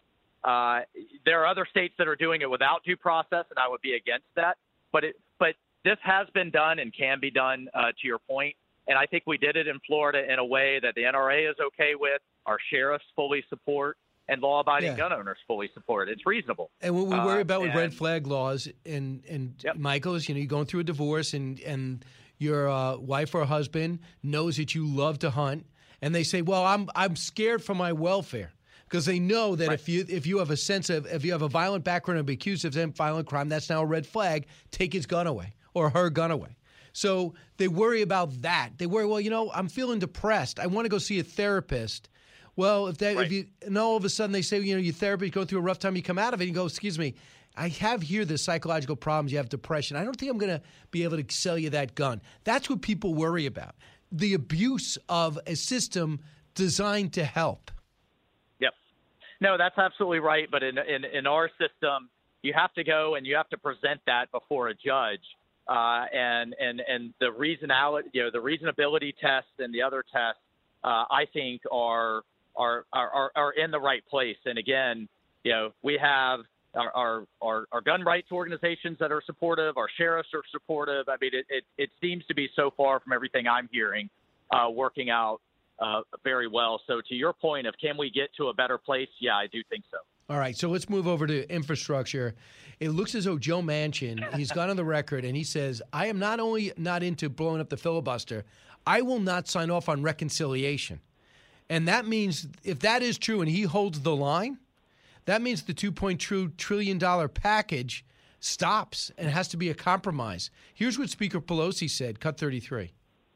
Uh, there are other states that are doing it without due process, and I would be against that. But it, but this has been done and can be done. Uh, to your point, and I think we did it in Florida in a way that the NRA is okay with, our sheriffs fully support, and law-abiding Yeah. gun owners fully support. It's reasonable. And what we worry Uh, about with and- red flag laws and and Michael's, you know, you're going through a divorce and and your uh, wife or husband knows that you love to hunt, and they say, "Well, I'm I'm scared for my welfare." Because they know that if you if you have a sense of if you have a violent background and be accused of violent crime, that's now a red flag. Take his gun away or her gun away. So they worry about that. They worry, well, you know, I'm feeling depressed. I want to go see a therapist. Well, if that if you and all of a sudden they say, you know, your therapist going through a rough time, you come out of it and you go, excuse me, I have here the psychological problems. You have depression. I don't think I'm going to be able to sell you that gun. That's what people worry about. The abuse of a system designed to help. Yep. No, that's absolutely right. But in, in, in our system, you have to go and you have to present that before a judge. Uh, and, and, and the reasonality, you know, the reasonability test and the other tests, uh, I think are, are, are, are in the right place. And again, you know, we have our, our, our, our gun rights organizations that are supportive, our sheriffs are supportive. I mean, it, it, it seems to be so far from everything I'm hearing, uh, working out uh, very well. So to your point of can we get to a better place? Yeah, I do think so. All right, so let's move over to infrastructure. It looks as though Joe Manchin, he's gone on the record and he says, I am not only not into blowing up the filibuster, I will not sign off on reconciliation. And that means if that is true and he holds the line, that means the $2.2 trillion package stops and has to be a compromise. Here's what Speaker Pelosi said, cut 33.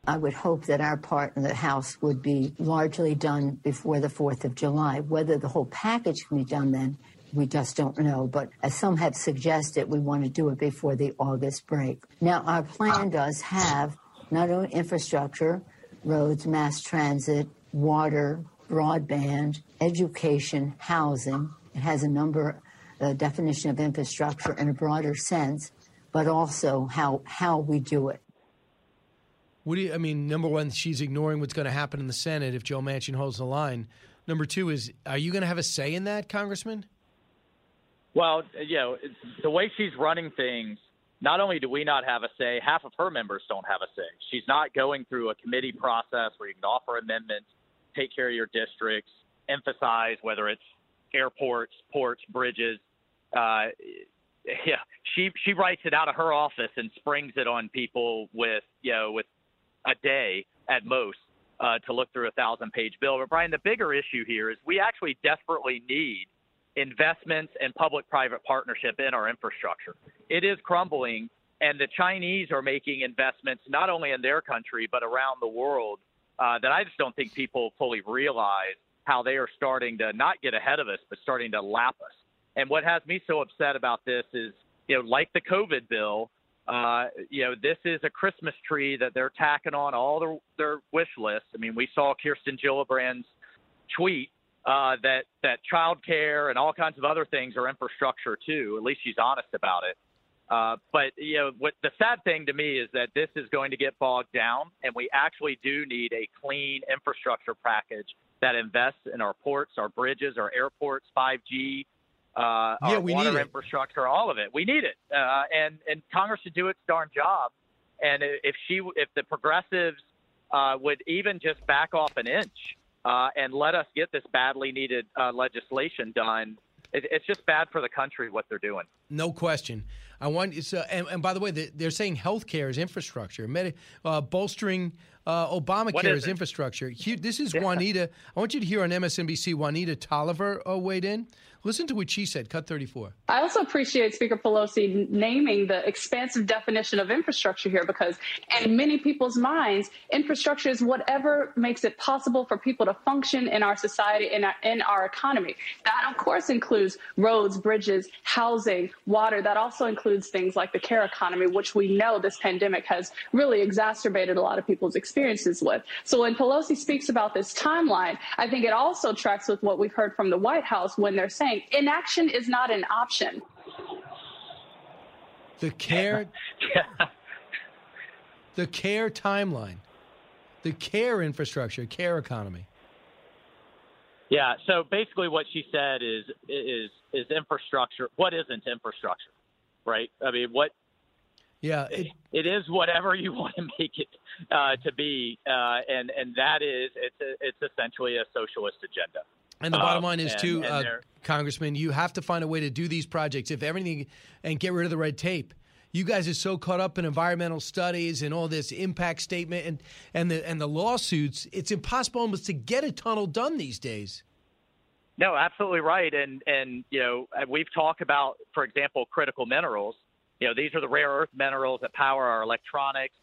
I would hope that our part in the House would be largely done before the 4th of July. Whether the whole package can be done then, we just don't know. But as some have suggested, we want to do it before the August break. Now, our plan does have not only infrastructure, roads, mass transit, water, broadband, education, housing. It has a number, a definition of infrastructure in a broader sense, but also how, how we do it. What do you, I mean, number one, she's ignoring what's going to happen in the Senate if Joe Manchin holds the line. Number two is, are you going to have a say in that, Congressman? Well, you know, the way she's running things, not only do we not have a say, half of her members don't have a say. She's not going through a committee process where you can offer amendments, take care of your districts, emphasize whether it's airports, ports, bridges. Uh, yeah, she she writes it out of her office and springs it on people with you know with a day at most uh, to look through a thousand page bill. But Brian, the bigger issue here is we actually desperately need investments and public private partnership in our infrastructure. It is crumbling, and the Chinese are making investments not only in their country but around the world uh, that I just don't think people fully realize how they are starting to not get ahead of us, but starting to lap us. And what has me so upset about this is, you know, like the COVID bill, uh, you know, this is a Christmas tree that they're tacking on all their, their wish lists. I mean, we saw Kirsten Gillibrand's tweet uh, that that childcare and all kinds of other things are infrastructure too. At least she's honest about it. Uh, but you know, what the sad thing to me is that this is going to get bogged down, and we actually do need a clean infrastructure package that invests in our ports, our bridges, our airports, 5G, uh, Yeah, our water it. infrastructure, all of it. We need it, uh, and and Congress should do its darn job. And if she, if the progressives uh, would even just back off an inch uh, and let us get this badly needed uh, legislation done, it, it's just bad for the country what they're doing. No question. I want so, and, and by the way, they- they're saying healthcare is infrastructure. Medi- uh, bolstering uh, Obamacare is is infrastructure. Here, this is. Juanita. I want you to hear on MSNBC. Juanita Tolliver uh, weighed in. Listen to what she said. Cut thirty-four. I also appreciate Speaker Pelosi naming the expansive definition of infrastructure here because, in many people's minds, infrastructure is whatever makes it possible for people to function in our society and our, in our economy. That, of course, includes roads, bridges, housing, water. That also includes things like the care economy, which we know this pandemic has really exacerbated a lot of people's experiences with. So, when Pelosi speaks about this timeline, I think it also tracks with what we've heard from the White House when they're saying inaction is not an option. The care. the care timeline. The care infrastructure. Care economy. Yeah. So basically, what she said is is is infrastructure. What isn't infrastructure, right? I mean, what Yeah. It, it is whatever you want to make it uh, to be, uh, and and that is it's a, it's essentially a socialist agenda. And the bottom Um, line is, and- too, and uh, Congressman, you have to find a way to do these projects, if everything, and get rid of the red tape. You guys are so caught up in environmental studies and all this impact statement and, and the and the lawsuits. It's impossible almost to get a tunnel done these days. No, absolutely right. And and you know uh, we've talked about, for example, critical minerals. You know these are the rare earth minerals that power our electronics,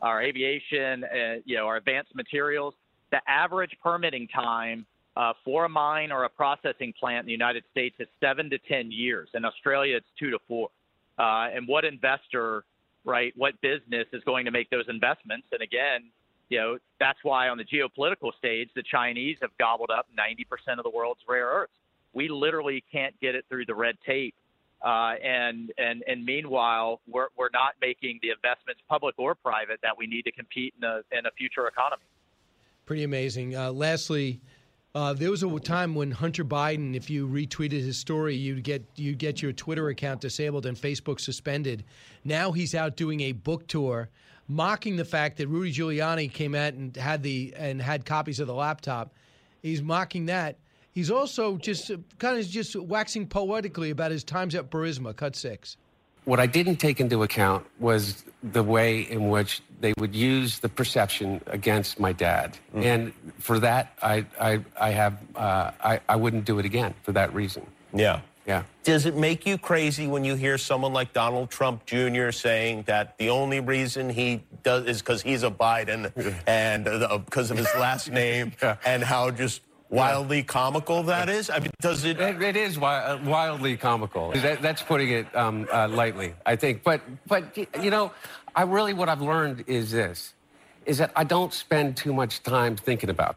our aviation, uh, you know our advanced materials. The average permitting time uh, for a mine or a processing plant in the United States is seven to ten years. In Australia, it's two to four. Uh, and what investor, right? What business is going to make those investments? And again, you know, that's why on the geopolitical stage, the Chinese have gobbled up 90% of the world's rare earths. We literally can't get it through the red tape. Uh, and, and, and meanwhile, we're, we're not making the investments, public or private, that we need to compete in a, in a future economy. Pretty amazing. Uh, lastly, uh, there was a time when Hunter Biden, if you retweeted his story, you'd get you'd get your Twitter account disabled and Facebook suspended. Now he's out doing a book tour, mocking the fact that Rudy Giuliani came out and had the and had copies of the laptop. He's mocking that. He's also just uh, kind of just waxing poetically about his times at Burisma. Cut six. What I didn't take into account was the way in which they would use the perception against my dad, and for that, I I, I have uh, I I wouldn't do it again for that reason. Yeah. Yeah. Does it make you crazy when you hear someone like Donald Trump Jr. saying that the only reason he does is because he's a Biden and because of his last name and how just wildly comical that is? I mean, does it? It, it is wi- uh, wildly comical. That, that's putting it um, uh, lightly, I think. But but you know, I really what I've learned is this: is that I don't spend too much time thinking about.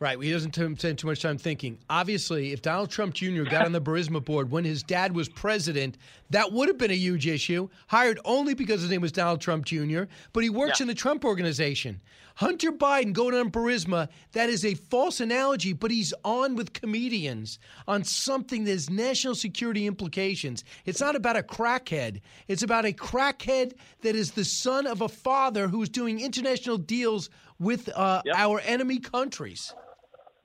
Right. He doesn't spend too much time thinking. Obviously, if Donald Trump Jr. got on the Burisma board when his dad was president, that would have been a huge issue. Hired only because his name was Donald Trump Jr., but he works in the Trump organization. Hunter Biden going on Burisma, that is a false analogy, but he's on with comedians on something that has national security implications. It's not about a crackhead, it's about a crackhead that is the son of a father who's doing international deals with uh, our enemy countries.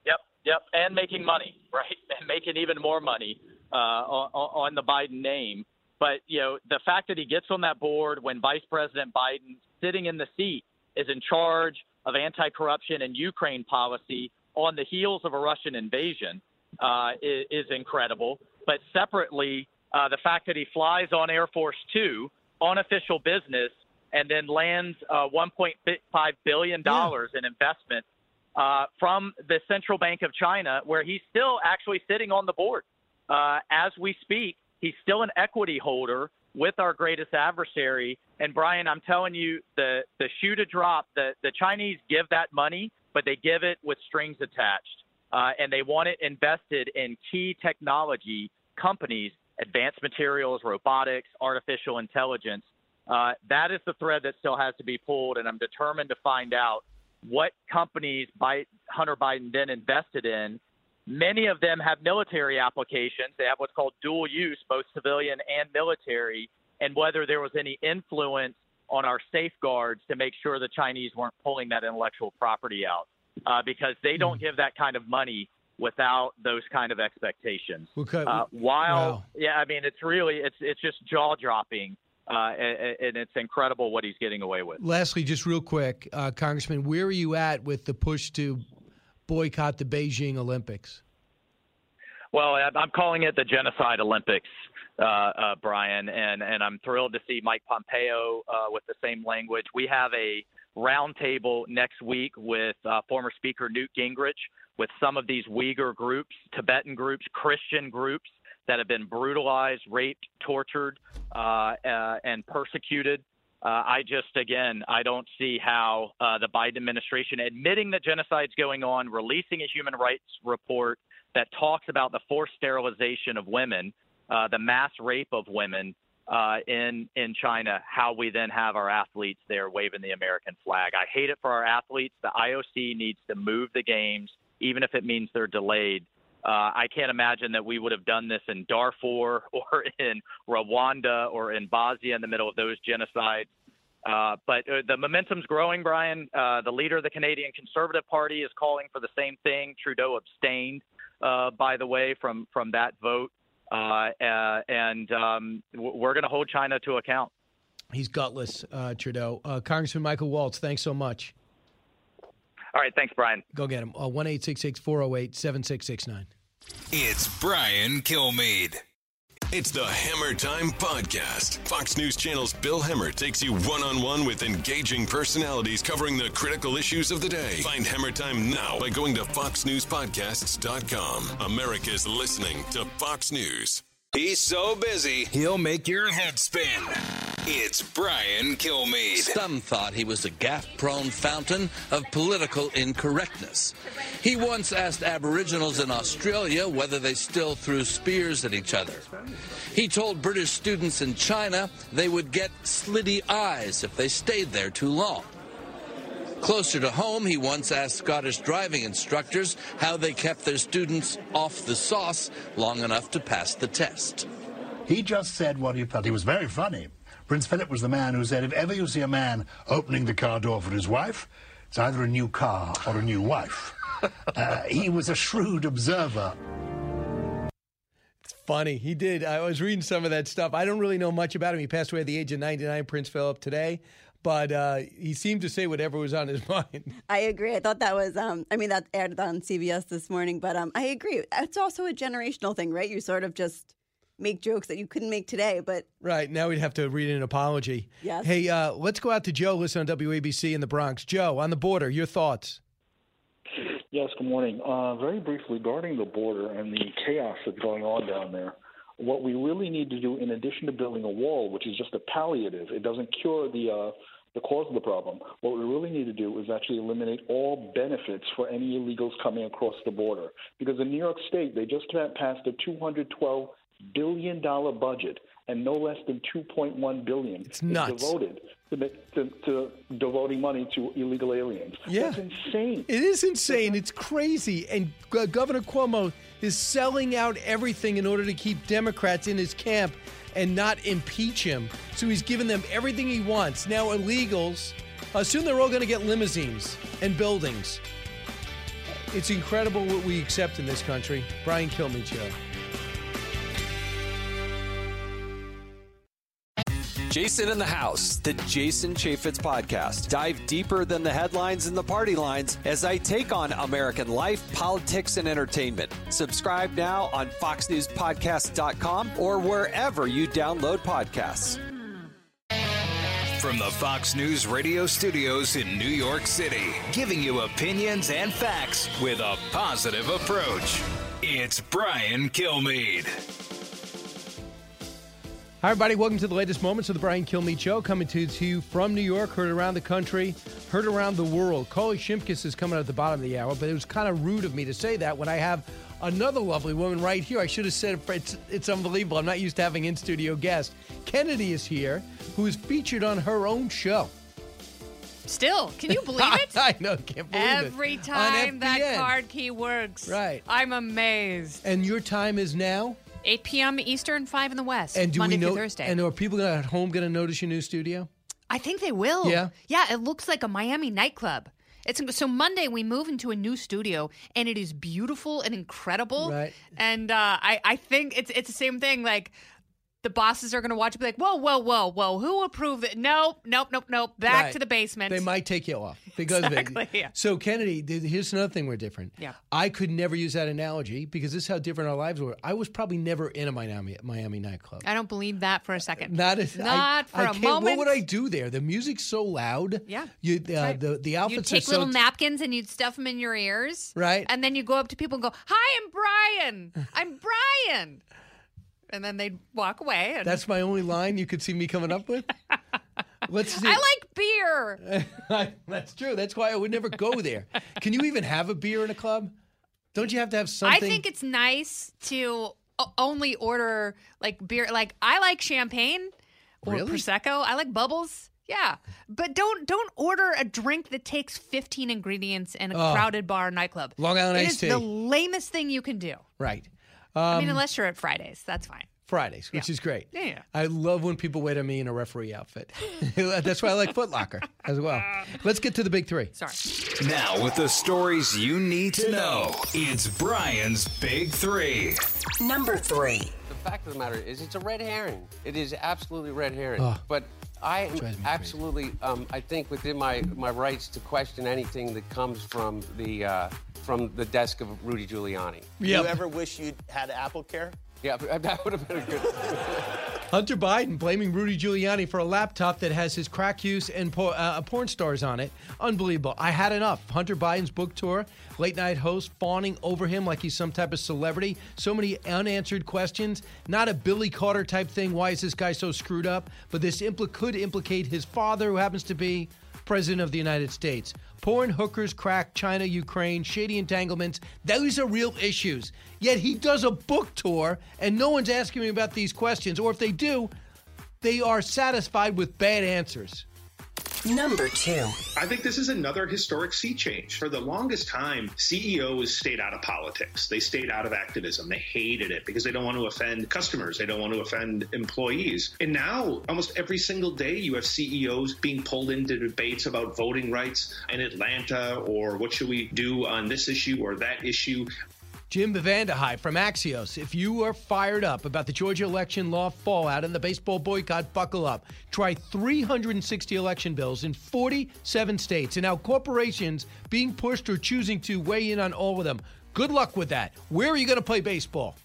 Yep, yep, and making money, right? And making even more money uh, on, on the Biden name. But you know, the fact that he gets on that board when Vice President Biden, sitting in the seat, is in charge of anti-corruption and Ukraine policy on the heels of a Russian invasion uh, is, is incredible. But separately, uh, the fact that he flies on Air Force Two on official business and then lands uh, 1.5 billion dollars in investment uh, from the Central Bank of China, where he's still actually sitting on the board uh, as we speak. He's still an equity holder with our greatest adversary. And Brian, I'm telling you, the the shoe to drop. The the Chinese give that money, but they give it with strings attached. uh, and they want it invested in key technology companies, advanced materials, robotics, artificial intelligence. Uh, that is the thread that still has to be pulled, and I'm determined to find out what companies Hunter Biden then invested in. Many of them have military applications. They have what's called dual use, both civilian and military, and whether there was any influence on our safeguards to make sure the Chinese weren't pulling that intellectual property out uh, because they don't give that kind of money without those kind of expectations. Okay. Uh, while, Wow. yeah, I mean, it's really it's it's just jaw dropping, uh, and, and it's incredible what he's getting away with. Lastly, just real quick, uh, Congressman, where are you at with the push to boycott the Beijing Olympics? Well, I'm calling it the Genocide Olympics, uh, uh, Brian, and, and I'm thrilled to see Mike Pompeo uh, with the same language. We have a roundtable next week with uh, former Speaker Newt Gingrich, with some of these Uyghur groups, Tibetan groups, Christian groups that have been brutalized, raped, tortured, uh, uh, and persecuted. Uh, I just, again, I don't see how uh, the Biden administration admitting that genocide's going on, releasing a human rights report that talks about the forced sterilization of women, uh, the mass rape of women uh, in in China, how we then have our athletes there waving the American flag. I hate it for our athletes. The IOC needs to move the games, even if it means they're delayed. Uh, I can't imagine that we would have done this in Darfur or in Rwanda or in Bosnia in the middle of those genocides. Uh, but uh, the momentum's growing, Brian. Uh, the leader of the Canadian Conservative Party is calling for the same thing. Trudeau abstained, uh, by the way, from from that vote, uh, and um, we're going to hold China to account. He's gutless, Trudeau. Congressman Michael Waltz, thanks so much. All right, thanks, Brian. Go get him. Uh, One eight six six four zero eight seven six six nine. It's Brian Kilmeade. It's the Hemmer Time Podcast. Fox News Channel's Bill Hemmer takes you one on one with engaging personalities covering the critical issues of the day. Find Hemmer Time now by going to FoxNewsPodcasts.com. America's listening to Fox News. He's so busy, he'll make your head spin. It's Brian Kilmeade. Some thought he was a gaff prone fountain of political incorrectness. He once asked Aboriginals in Australia whether they still threw spears at each other. He told British students in China they would get slitty eyes if they stayed there too long. Closer to home, he once asked Scottish driving instructors how they kept their students off the sauce long enough to pass the test. He just said what he felt. He was very funny. Prince Philip was the man who said, if ever you see a man opening the car door for his wife, it's either a new car or a new wife. uh, he was a shrewd observer. It's funny. He did. I was reading some of that stuff. I don't really know much about him. He passed away at the age of 99, Prince Philip, today. But uh, he seemed to say whatever was on his mind. I agree. I thought that was, um, I mean, that aired on CBS this morning, but um, I agree. It's also a generational thing, right? You sort of just make jokes that you couldn't make today, but Right. Now we'd have to read an apology. Yes. Hey, uh, let's go out to Joe, listen on WABC in the Bronx. Joe, on the border, your thoughts? Yes, good morning. Uh, very briefly, regarding the border and the chaos that's going on down there, what we really need to do, in addition to building a wall, which is just a palliative, it doesn't cure the uh, the cause of the problem. What we really need to do is actually eliminate all benefits for any illegals coming across the border. Because in New York State, they just passed a 212 billion dollar budget, and no less than 2.1 billion is nuts. devoted to, to, to devoting money to illegal aliens. Yeah. That's insane. It is insane. It's crazy. And Governor Cuomo is selling out everything in order to keep Democrats in his camp and not impeach him. So he's giving them everything he wants. Now, illegals, uh, soon they're all going to get limousines and buildings. It's incredible what we accept in this country. Brian Kilmeade. Jason in the House, the Jason Chaffetz podcast. Dive deeper than the headlines and the party lines as I take on American life, politics, and entertainment. Subscribe now on FoxNewsPodcast.com or wherever you download podcasts. From the Fox News radio studios in New York City, giving you opinions and facts with a positive approach. It's Brian Kilmeade. Hi, everybody. Welcome to the latest moments of the Brian Kilmeade Show, coming to, you from New York, heard around the country, heard around the world. Carly Shimkus is coming at the bottom of the hour, but it was kind of rude of me to say that when I have another lovely woman right here. I should have said it's, it's unbelievable. I'm not used to having in studio guests. Kennedy is here, who is featured on her own show. Still, can you believe it? I know, can't believe it. Every time that card key works. Right. I'm amazed. And your time is now? 8 p.m. Eastern, 5 in the West. And do Monday we know? through Thursday. And are people at home going to notice your new studio? I think they will. Yeah? Yeah, it looks like a Miami nightclub. It's so Monday we move into a new studio and it is beautiful and incredible. Right. And uh, I I think it's it's the same thing. Like the bosses are going to watch it, be like, whoa, whoa, whoa, whoa, who approved it? Nope, nope, nope, nope. Back Right. to the basement. They might take you off because of Exactly, it. yeah. So Kennedy, here's another thing we're different. Yeah. I could never use that analogy because this is how different our lives were. I was probably never in a Miami Miami nightclub. I don't believe that for a second. Not as Not I, for I a can't- moment. What would I do there? The music's so loud. Yeah, You, uh, right. the the You'd outfits take are so little napkins and you'd stuff them in your ears. Right. And then you go up to people and go, Hi, I'm Brian. I'm Brian. And then they'd walk away. And That's my only line you could see me coming up with. Let's see. I like beer. That's true. That's why I would never go there. Can you even have a beer in a club? Don't you have to have something? I think it's nice to only order like beer. Like I like champagne or Really? prosecco. I like bubbles. Yeah, but don't don't order a drink that takes 15 ingredients in a Oh. crowded bar nightclub. Long Island It iced is tea. the lamest thing you can do. right. I mean, Um, unless you're at Fridays, that's fine. Fridays, which is great. Yeah, yeah. I love when people wait on me in a referee outfit. That's why I like Foot Locker as well. Let's get to the big three. Sorry. Now, with the stories you need to know, it's Brian's Big Three. Number three. The fact of the matter is, it's a red herring. It is absolutely red herring. Oh. but I am absolutely, um, I think, within my, my rights to question anything that comes from the uh, from the desk of Rudy Giuliani. Yep. You ever wish you'd had AppleCare? Yeah, that would have been a good. Hunter Biden blaming Rudy Giuliani for a laptop that has his crack use and por- uh, porn stars on it. Unbelievable. I had enough. Hunter Biden's book tour, late night host fawning over him like he's some type of celebrity. So many unanswered questions. Not a Billy Carter type thing. Why is this guy so screwed up? But this impl- could implicate his father, who happens to be president of the United States. Porn, hookers, crack, China, Ukraine, shady entanglements. Those are real issues. Yet he does a book tour and no one's asking him about these questions. Or if they do, they are satisfied with bad answers. Number two. I think this is another historic sea change. For the longest time, CEOs stayed out of politics. They stayed out of activism. They hated it because they don't want to offend customers. They don't want to offend employees. And now, almost every single day, you have CEOs being pulled into debates about voting rights in Atlanta or what should we do on this issue or that issue. Jim VandeHei from Axios. If you are fired up about the Georgia election law fallout and the baseball boycott, buckle up. Try 360 election bills in 47 states, and now corporations being pushed or choosing to weigh in on all of them. Good luck with that. Where are you going to play baseball?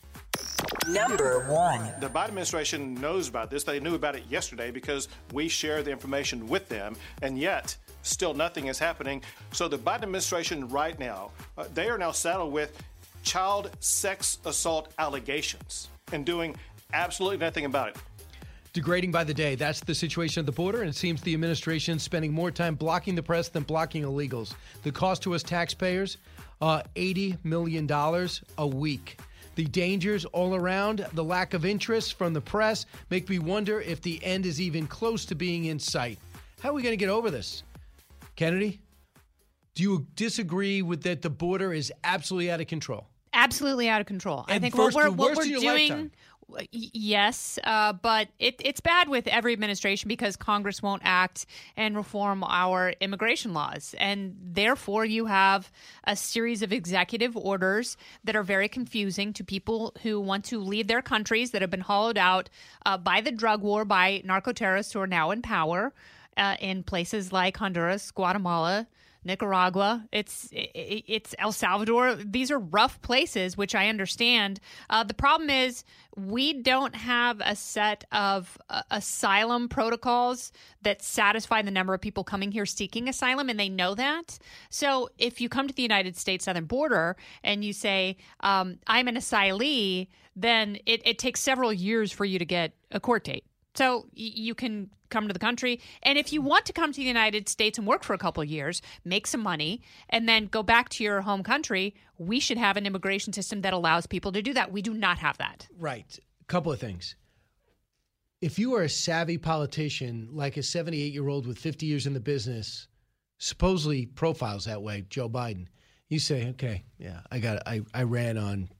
Number one. The Biden administration knows about this. They knew about it yesterday because we share the information with them, and yet still nothing is happening. So the Biden administration right now, uh, they are now saddled with child sex assault allegations and doing absolutely nothing about it. Degrading by the day. That's the situation at the border, and it seems the administration is spending more time blocking the press than blocking illegals. The cost to us taxpayers, uh, $80 million a week. The dangers all around, the lack of interest from the press make me wonder if the end is even close to being in sight. How are we going to get over this? Kennedy, do you disagree with that the border is absolutely out of control? Absolutely out of control. I think what we're what we're doing. lifetime. Yes, uh, but it, it's bad with every administration because Congress won't act and reform our immigration laws. And therefore, you have a series of executive orders that are very confusing to people who want to leave their countries that have been hollowed out uh, by the drug war, by narco terrorists who are now in power uh, in places like Honduras, Guatemala, Nicaragua, it's it's El Salvador. These are rough places, which I understand. Uh, the problem is we don't have a set of uh, asylum protocols that satisfy the number of people coming here seeking asylum, and they know that. So if you come to the United States southern border and you say um, I'm an asylee, then it, it takes several years for you to get a court date. So you can come to the country. And if you want to come to the United States and work for a couple years, make some money, and then go back to your home country, we should have an immigration system that allows people to do that. We do not have that. Right. A couple of things. If you are a savvy politician, like a 78 year old with 50 years in the business, supposedly profiles that way, Joe Biden, you say, okay, yeah, I got, I, I ran on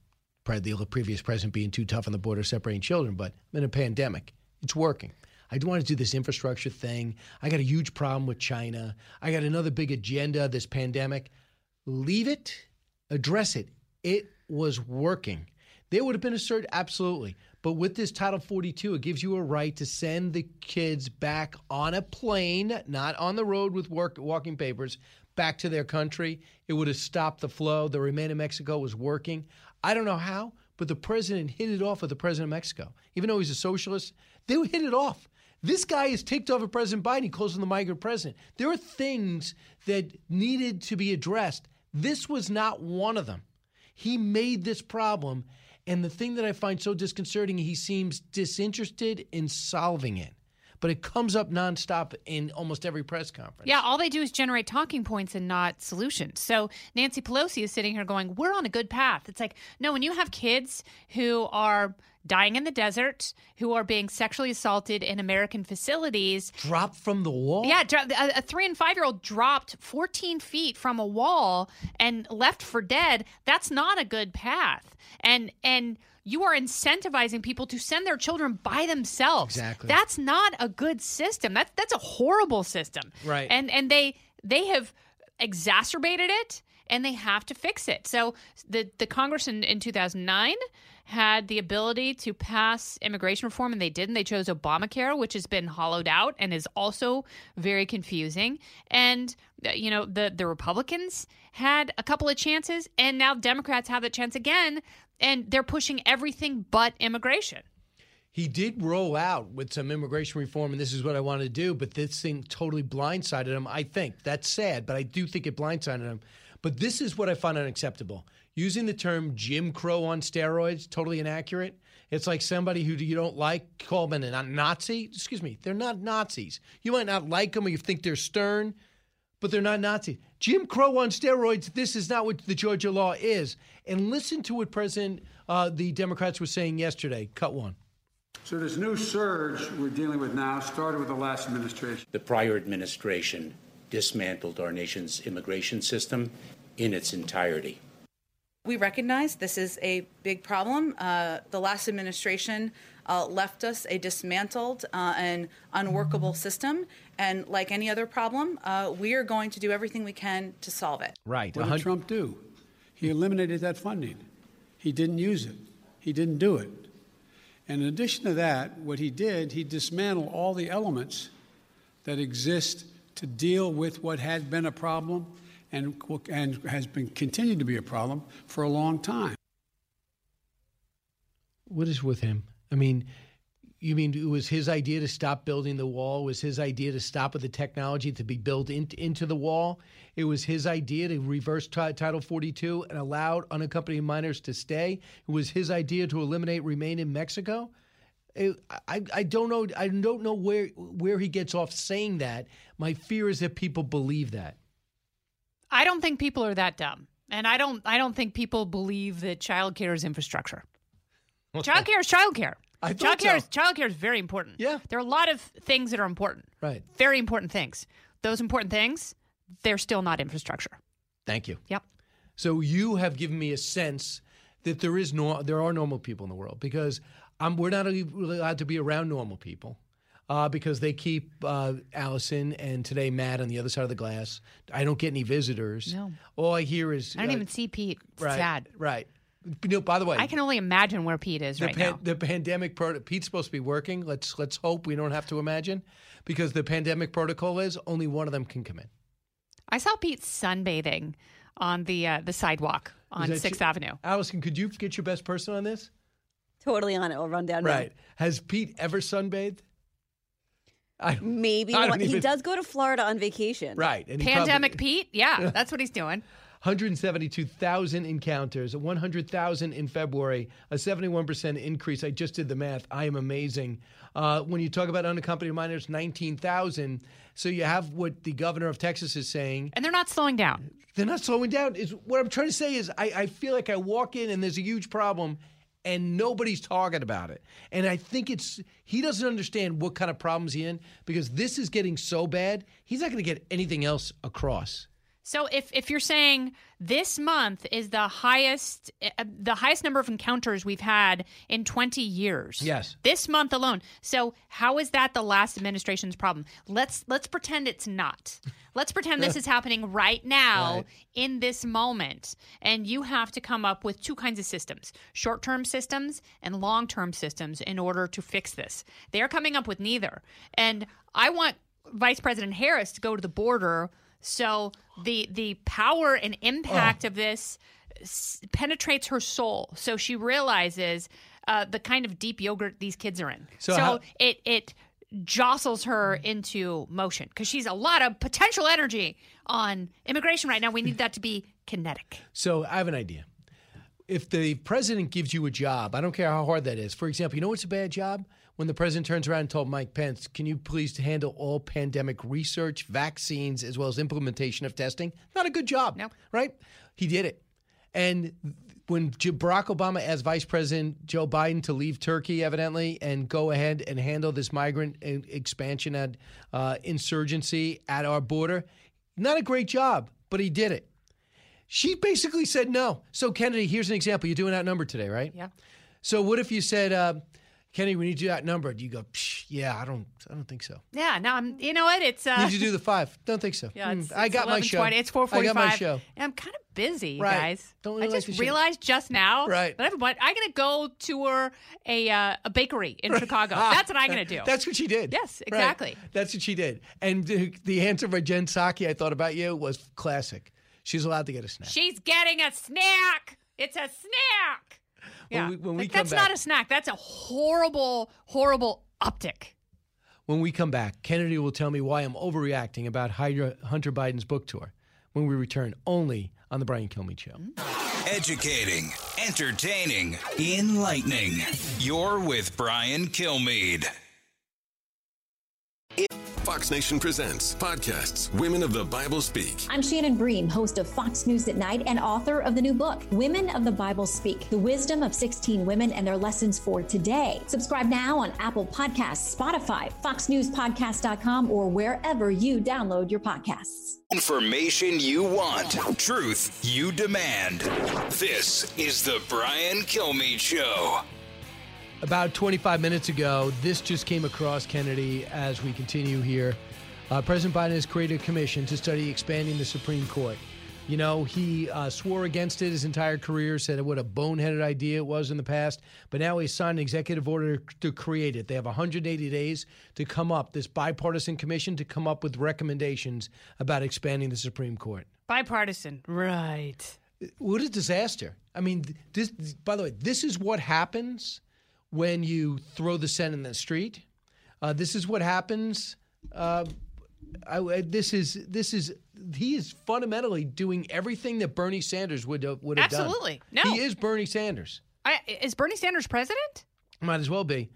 the previous president being too tough on the border, separating children, but I'm in a pandemic. It's working. I want to do this infrastructure thing. I got a huge problem with China. I got another big agenda, this pandemic. Leave it, address it. It was working. There would have been a cert, absolutely. But with this Title 42, it gives you a right to send the kids back on a plane, not on the road with work, walking papers, back to their country. It would have stopped the flow. The Remain in Mexico was working. I don't know how, but the president hit it off with the president of Mexico. Even though he's a socialist, they hit it off. This guy is ticked off President Biden. He calls him the migrant president. There are things that needed to be addressed. This was not one of them. He made this problem. And the thing that I find so disconcerting, he seems disinterested in solving it. But it comes up nonstop in almost every press conference. Yeah, all they do is generate talking points and not solutions. So Nancy Pelosi is sitting here going, We're on a good path. It's like, no, when you have kids who are dying in the desert, who are being sexually assaulted in American facilities, Dropped from the wall? yeah, a, a three and five year old dropped 14 feet from a wall and left for dead. That's not a good path. And and you are incentivizing people to send their children by themselves. Exactly. That's not a good system. That's that's a horrible system. Right. And and they they have exacerbated it and they have to fix it. So the the Congress in, in 2009 had the ability to pass immigration reform and they didn't. They chose Obamacare, which has been hollowed out and is also very confusing. And uh, you know, the the Republicans had a couple of chances and now Democrats have the chance again and they're pushing everything but immigration. He did roll out with some immigration reform, and this is what I want to do, but this thing totally blindsided him. I think that's sad, but I do think it blindsided him. But this is what I find unacceptable. Using the term Jim Crow on steroids, totally inaccurate. It's like somebody who you don't like, call them a Nazi. Excuse me, they're not Nazis. You might not like them or you think they're stern, but they're not Nazis. Jim Crow on steroids, this is not what the Georgia law is. And listen to what President, uh, the Democrats were saying yesterday. Cut one. So this new surge we're dealing with now started with the last administration. The prior administration dismantled our nation's immigration system in its entirety. We recognize this is a big problem. Uh, the last administration uh, left us a dismantled uh, and unworkable system. And like any other problem, uh, we are going to do everything we can to solve it. Right. What did Trump do? He eliminated that funding. He didn't use it. He didn't do it. And in addition to that, what he did, he dismantled all the elements that exist to deal with what had been a problem and, and has been continued to be a problem for a long time. What is with him? I mean, you mean it was his idea to stop building the wall? It was his idea to stop with the technology to be built in, into the wall? It was his idea to reverse t- Title 42 and allow unaccompanied minors to stay? It was his idea to eliminate remain in Mexico? It, I, I don't know. I don't know where where he gets off saying that. My fear is that people believe that. I don't think people are that dumb. And I don't I don't think people believe that childcare is infrastructure. Childcare is childcare. I thought Childcare is so. childcare is very important. Yeah. There are a lot of things that are important. Right. Very important things. Those important things, they're still not infrastructure. Thank you. Yep. So you have given me a sense that there is no, there are normal people in the world because um, we're not really allowed to be around normal people uh, because they keep uh, Allison and today Matt on the other side of the glass. I don't get any visitors. No. All I hear is I don't uh, even see Pete. It's right, sad. Right. You know, by the way, I can only imagine where Pete is the, right pan- now. the pandemic pro- Pete's supposed to be working. Let's let's hope we don't have to imagine because the pandemic protocol is only one of them can come in. I saw Pete sunbathing on the uh, the sidewalk on Sixth Avenue. Allison, could you get your best person on this? Totally on it. We'll run down. now. Right. Has Pete ever sunbathed? I, Maybe I don't he even- does go to Florida on vacation. Right. And Pandemic probably- Pete? Yeah, that's what he's doing. 172,000 encounters, 100,000 in February, a 71% increase. I just did the math. I am amazing. Uh, when you talk about unaccompanied minors, 19,000. So you have what the governor of Texas is saying. And they're not slowing down. They're not slowing down. Is what I'm trying to say is I, I feel like I walk in and there's a huge problem and nobody's talking about it. And I think it's he doesn't understand what kind of problems he in because this is getting so bad, he's not going to get anything else across. So if if you're saying this month is the highest uh, the highest number of encounters we've had in 20 years. Yes. This month alone. So how is that the last administration's problem? Let's let's pretend it's not. Let's pretend this is happening right now Right. in this moment and you have to come up with two kinds of systems. Short-term systems and long-term systems in order to fix this. They're coming up with neither. And I want Vice President Harris to go to the border so the the power and impact of this s- penetrates her soul. So she realizes uh, the kind of deep yogurt these kids are in. So So, how- it it jostles her into motion because she's a lot of potential energy on immigration right now. We need that to be kinetic. So I have an idea. If the president gives you a job, I don't care how hard that is. For example, you know what's a bad job? When the president turns around and told Mike Pence, "Can you please handle all pandemic research, vaccines, as well as implementation of testing?" Not a good job, no. right? He did it. And when Barack Obama asked Vice President Joe Biden to leave Turkey, evidently, and go ahead and handle this migrant expansion and uh, insurgency at our border, not a great job, but he did it. She basically said no. So, Kennedy, here's an example. You're doing outnumbered today, right? Yeah. So, what if you said, uh, Kennedy, we need you that number. Do You go, Psh, yeah, I don't, I don't think so. Yeah, no, I'm. You know what? It's uh, need you do the five? Don't think so. Yeah, it's, I it's got my show. 11:20. It's four forty-five. I got my show. And I'm kind of busy, you Right. guys. Don't I really like just show. realized just now. Right. But I'm, I'm gonna go tour a uh, a bakery in Chicago. That's what I'm gonna do. That's what she did. Yes, Right. exactly. That's what she did. And the, the answer by Jen Psaki, I thought about you, was classic. She's allowed to get a snack. She's getting a snack. It's a snack. When Yeah. we- when we Like, come that's back- not a snack. That's a horrible, horrible optic. When we come back, Kennedy will tell me why I'm overreacting about Hunter Biden's book tour when we return only on The Brian Kilmeade Show. Educating, entertaining, enlightening. You're with Brian Kilmeade. Fox Nation presents podcasts Women of the Bible Speak. I'm Shannon Bream, host of Fox News at Night and author of the new book, Women of the Bible Speak The Wisdom of 16 Women and Their Lessons for Today. Subscribe now on Apple Podcasts, Spotify, FoxNewsPodcast.com, or wherever you download your podcasts. Information you want, truth you demand. This is the Brian Kilmeade Show. About 25 minutes ago, this just came across Kennedy as we continue here. Uh, President Biden has created a commission to study expanding the Supreme Court. You know, he uh, swore against it his entire career, said what a boneheaded idea it was in the past, but now he's signed an executive order to create it. They have 180 days to come up, this bipartisan commission, to come up with recommendations about expanding the Supreme Court. Bipartisan. Right. What a disaster. I mean, this, by the way, this is what happens when you throw the Senate in the street. Uh, this is what happens. Uh, I, this is this is he is fundamentally doing everything that Bernie Sanders would have, would have done. Absolutely. No. he is Bernie Sanders. I, is Bernie Sanders president? Might as well be.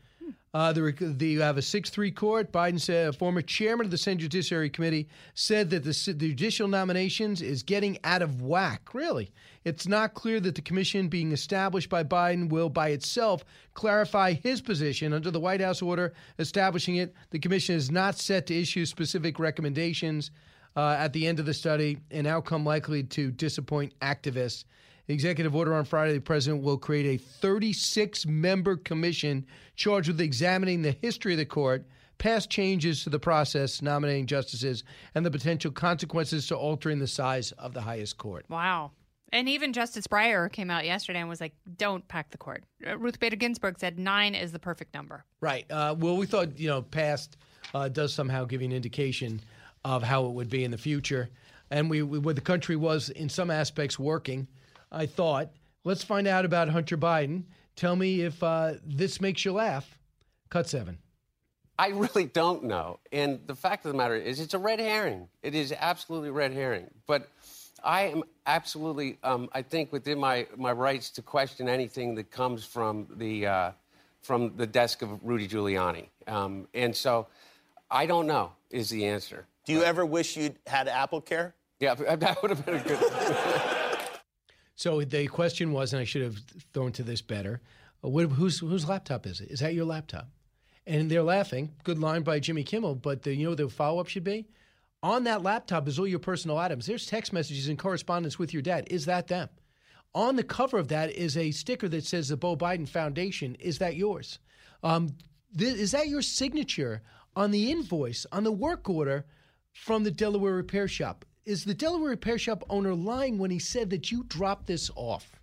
Uh, the, the, you have a 6 3 court. Biden said, former chairman of the Senate Judiciary Committee said that the, the judicial nominations is getting out of whack. Really? It's not clear that the commission being established by Biden will by itself clarify his position. Under the White House order establishing it, the commission is not set to issue specific recommendations uh, at the end of the study, an outcome likely to disappoint activists. Executive order on Friday, the president will create a 36 member commission charged with examining the history of the court, past changes to the process nominating justices, and the potential consequences to altering the size of the highest court. Wow. And even Justice Breyer came out yesterday and was like, don't pack the court. Uh, Ruth Bader Ginsburg said nine is the perfect number. Right. Uh, well, we thought, you know, past uh, does somehow give you an indication of how it would be in the future. And we, we where the country was in some aspects working, I thought, let's find out about Hunter Biden. Tell me if uh, this makes you laugh. Cut seven. I really don't know. And the fact of the matter is, it's a red herring. It is absolutely red herring. But I am absolutely, um, I think, within my, my rights to question anything that comes from the, uh, from the desk of Rudy Giuliani. Um, and so I don't know, is the answer. Do you ever wish you'd had AppleCare? Yeah, that would have been a good. So the question was, and I should have thrown to this better: uh, what, whose whose laptop is it? Is that your laptop? And they're laughing. Good line by Jimmy Kimmel. But the, you know the follow up should be? On that laptop is all your personal items. There's text messages and correspondence with your dad. Is that them? On the cover of that is a sticker that says the Beau Biden Foundation. Is that yours? Um, th- is that your signature on the invoice, on the work order from the Delaware Repair Shop? Is the Delaware Repair Shop owner lying when he said that you dropped this off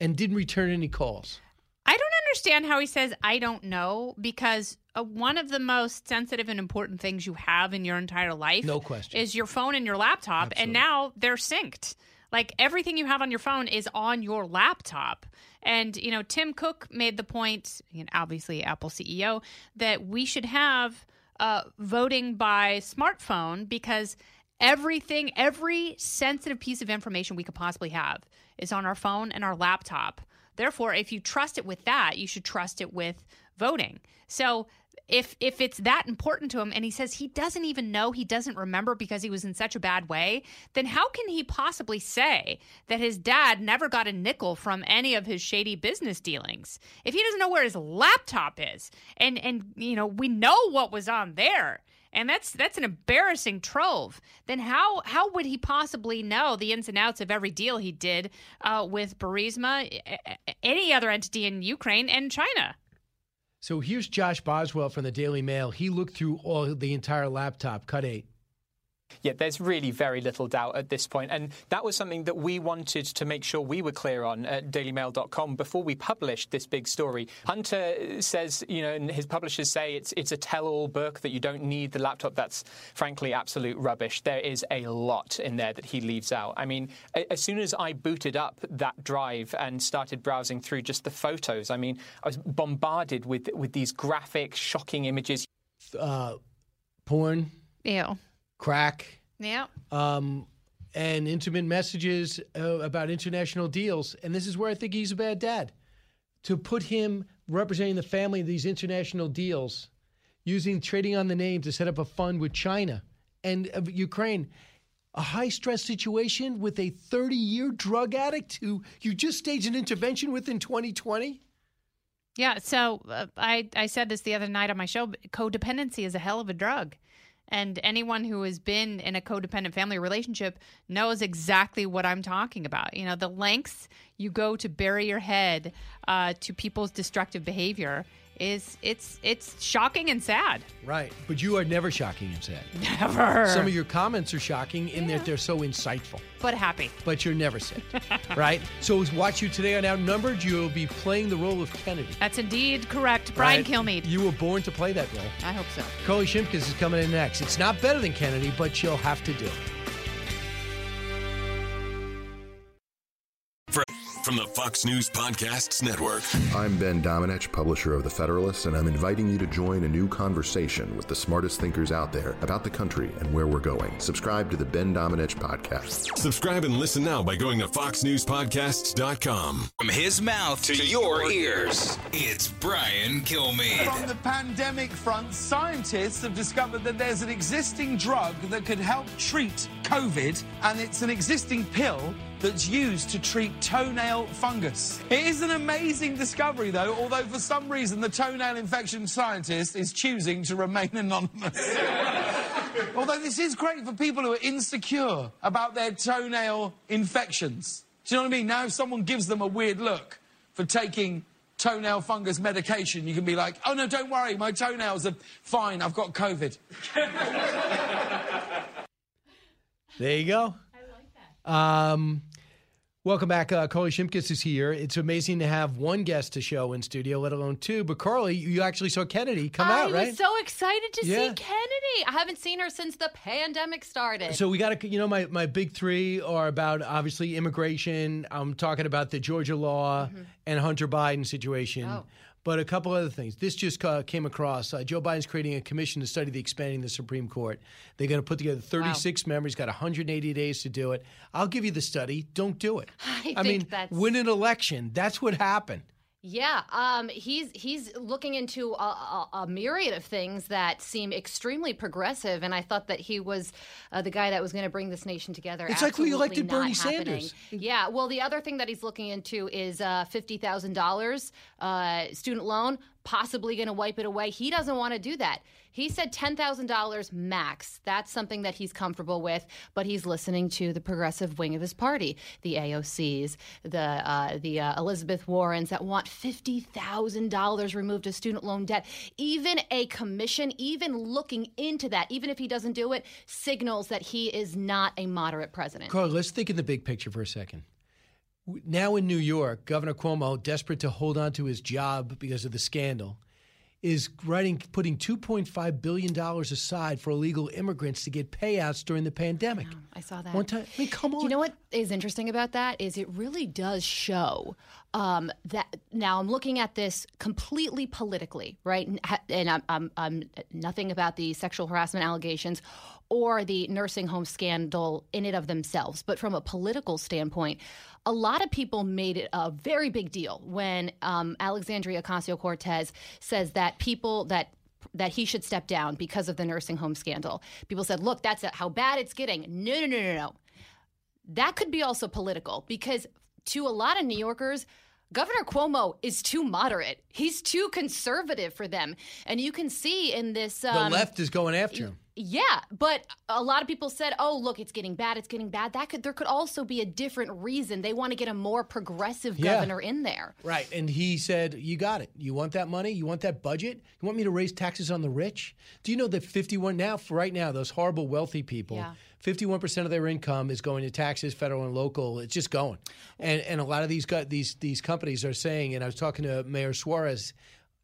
and didn't return any calls? I don't understand how he says I don't know because uh, one of the most sensitive and important things you have in your entire life, No question. is your phone and your laptop, and now they're synced. Like everything you have on your phone is on your laptop. And you know, Tim Cook made the point, you know, obviously Apple CEO, that we should have uh, voting by smartphone because everything, every sensitive piece of information we could possibly have is on our phone and our laptop. Therefore, if you trust it with that, you should trust it with voting. So if if it's that important to him and he says he doesn't even know, he doesn't remember because he was in such a bad way, then how can he possibly say that his dad never got a nickel from any of his shady business dealings? If he doesn't know where his laptop is and and you know, we know what was on there and that's that's an embarrassing trove. Then how how would he possibly know the ins and outs of every deal he did uh, with Burisma, any other entity in Ukraine and China? So here's Josh Boswell from the Daily Mail. He looked through all the entire laptop. Cut eight. Yeah, there's really very little doubt at this point. And that was something that we wanted to make sure we were clear on at dailymail.com before we published this big story. Hunter says, you know, and his publishers say it's it's a tell all book that you don't need the laptop. That's frankly absolute rubbish. There is a lot in there that he leaves out. I mean, a- as soon as I booted up that drive and started browsing through just the photos, I mean, I was bombarded with with these graphic, shocking images. Uh, porn, Ew. Crack, Yeah. um, and intimate messages uh, about international deals. And this is where I think he's a bad dad. To put him representing the family of these international deals, using trading on the name to set up a fund with China and uh, Ukraine. A high stress situation with a 30 year drug addict who you just staged an intervention with in 2020? Yeah, so uh, I I said this the other night on my show. Codependency is a hell of a drug, and anyone who has been in a codependent family relationship knows exactly what I'm talking about. You know, the lengths you go to bury your head uh, to people's destructive behavior is it's it's shocking and sad. Right. But you are never shocking and sad. Never. Some of your comments are shocking in that they're so insightful. But happy. But you're never sad. right? So watch you today on Outnumbered. You'll be playing the role of Kennedy. That's indeed correct. Brian Right? Kilmeade. You were born to play that role. I hope so. Carly Shimkus is coming in next. It's not better than Kennedy, but you'll have to do it. From the Fox News Podcasts Network. I'm Ben Domenech, publisher of The Federalist, and I'm inviting you to join a new conversation with the smartest thinkers out there about the country and where we're going. Subscribe to the Ben Domenech podcast. Subscribe and listen now by going to foxnewspodcasts.com. From his mouth to your ears, it's Brian Kilmeade. On the pandemic front, scientists have discovered that there's an existing drug that could help treat COVID, and it's an existing pill that's used to treat toenail fungus. It is an amazing discovery, though, although for some reason the toenail infection scientist is choosing to remain anonymous. although this is great for people who are insecure about their toenail infections. Do you know what I mean? Now, if someone gives them a weird look for taking toenail fungus medication, you can be like, oh no, don't worry, my toenails are fine, I've got COVID. There you go. I like that. Um, welcome back. Uh, Carly Shimkus is here. It's amazing to have one guest to show in studio, let alone two. But Carly, you actually saw Kennedy come I out, right? I was so excited to Yeah. see Kennedy. I haven't seen her since the pandemic started. So we got to, you know, my, my big three are about obviously immigration. I'm talking about the Georgia law and Hunter Biden situation. Oh. But a couple other things. This just uh, came across. Uh, Joe Biden's creating a commission to study the expanding the Supreme Court. They're going to put together 36 members, got 180 days to do it. I'll give you the study. Don't do it. I I think mean, that's- win an election. That's what happened. Yeah, um, he's he's looking into a, a, a myriad of things that seem extremely progressive, and I thought that he was uh, the guy that was going to bring this nation together. It's like we elected Bernie happening. Sanders. Yeah, well, the other thing that he's looking into is uh, fifty thousand dollars uh, student loan, possibly going to wipe it away. He doesn't want to do that. He said ten thousand dollars max. That's something that he's comfortable with, but he's listening to the progressive wing of his party, the AOCs, the uh, the uh, Elizabeth Warrens that want fifty thousand dollars removed of student loan debt. Even a commission, even looking into that, even if he doesn't do it, signals that he is not a moderate president. Carl, let's think in the big picture for a second. Now in New York, Governor Cuomo, desperate to hold on to his job because of the scandal, is writing, putting $2.5 billion aside for illegal immigrants to get payouts during the pandemic. I saw that. One time, I mean, come on. You know what is interesting about that is it really does show um, that. Now I'm looking at this completely politically, right? And, and I'm, I'm, I'm nothing about the sexual harassment allegations or the nursing home scandal in and of themselves, but from a political standpoint. A lot of people made it a very big deal when um, Alexandria Ocasio Cortez says that people that that he should step down because of the nursing home scandal. People said, "Look, that's how bad it's getting." No, no, no, no, no. That could be also political because to a lot of New Yorkers, Governor Cuomo is too moderate. He's too conservative for them, and you can see in this. the Um, left is going after him. Yeah, but a lot of people said, "Oh, look, it's getting bad. It's getting bad." That could there could also be a different reason. They want to get a more progressive Yeah. governor in there. Right. And he said, You got it. You want that money? You want that budget? You want me to raise taxes on the rich? Do you know that 51 now, for right now, those horrible wealthy people, Yeah. 51% of their income is going to taxes, federal and local. It's just going. And and a lot of these these these companies are saying, and I was talking to Mayor Suarez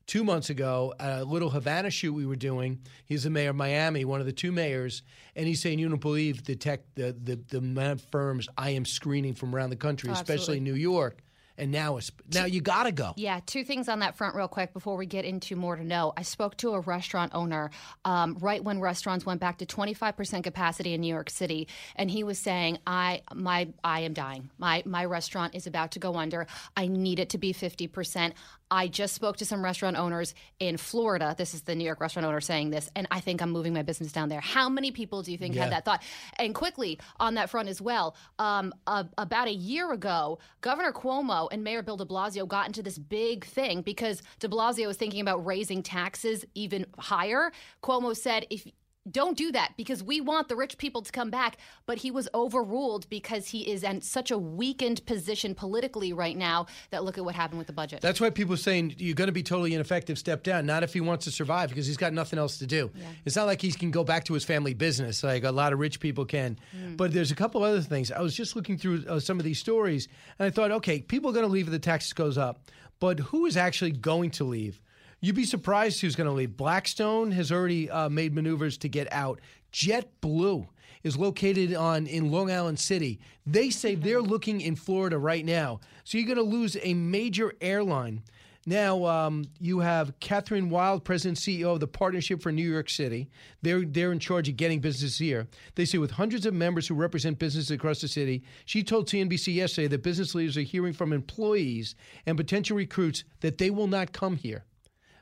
two months ago, at a little Havana shoot we were doing. He's the mayor of Miami, one of the two mayors, and he's saying, "You don't believe the tech, the the, the amount of firms I am screening from around the country, Oh, especially. New York." And now, it's, now you got to go. Yeah, two things on that front, real quick, before we get into more to know. I spoke to a restaurant owner um, right when restaurants went back to 25% capacity in New York City, and he was saying, "I my I am dying. My my restaurant is about to go under. I need it to be 50%." I just spoke to some restaurant owners in Florida. This is the New York restaurant owner saying this, and I think I'm moving my business down there. How many people do you think Yeah. had that thought? And quickly on that front as well, um, uh, about a year ago, Governor Cuomo and Mayor Bill de Blasio got into this big thing because de Blasio was thinking about raising taxes even higher. Cuomo said, if don't do that because we want the rich people to come back. But he was overruled because he is in such a weakened position politically right now that look at what happened with the budget. That's why people are saying you're going to be totally ineffective. Step down. Not if he wants to survive, because he's got nothing else to do. It's not like he can go back to his family business like a lot of rich people can. Mm. But there's a couple other things. I was just looking through uh, some of these stories, and I thought, okay, people are going to leave if the taxes goes up, but who is actually going to leave? You'd be surprised who's going to leave. Blackstone has already uh, made maneuvers to get out. JetBlue is located on in Long Island City. They say they're looking in Florida right now. So you're going to lose a major airline. Now um, you have Kathryn Wylde, President CEO of the Partnership for New York City. They're they're in charge of getting business here. They say with hundreds of members who represent businesses across the city. She told CNBC yesterday that business leaders are hearing from employees and potential recruits that they will not come here.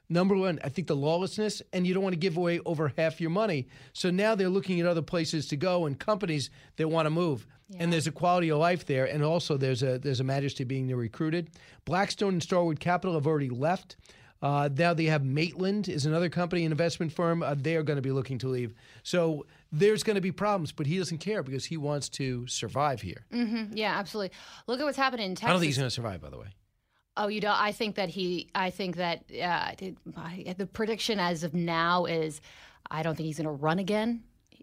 Number one, I think the lawlessness, and you don't want to give away over half your money. So now they're looking at other places to go and companies that want to move. And there's a quality of life there, and also there's a there's a majesty being recruited. Blackstone and Starwood Capital have already left. Uh, now they have Maitland is another company, an investment firm. Uh, they are going to be looking to leave. So there's going to be problems, but he doesn't care because he wants to survive here. hmm Yeah, absolutely. Look at what's happening in Texas. I don't think he's going to survive, by the way. Oh, you don't. I think that he. I think that uh, the prediction as of now is, I don't think he's going to run again,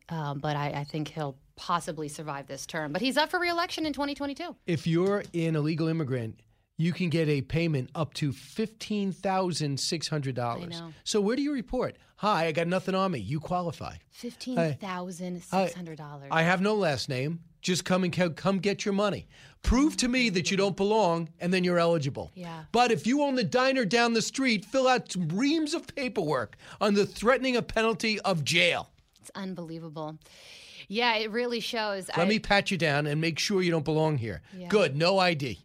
um, but I, I think he'll possibly survive this term. But he's up for reelection in 2022. if you're an illegal immigrant, you can get a payment up to fifteen thousand six hundred dollars. I know. So where do you report? Hi, I got nothing on me. You qualify. Fifteen thousand six hundred dollars. I have no last name. Just come and co- come get your money. Prove to me that you don't belong, and then you're eligible. Yeah. But if you own the diner down the street, fill out reams of paperwork on the threatening a penalty of jail. It's unbelievable. Yeah, it really shows. Let I, me pat you down and make sure you don't belong here. Yeah. Good, no ID.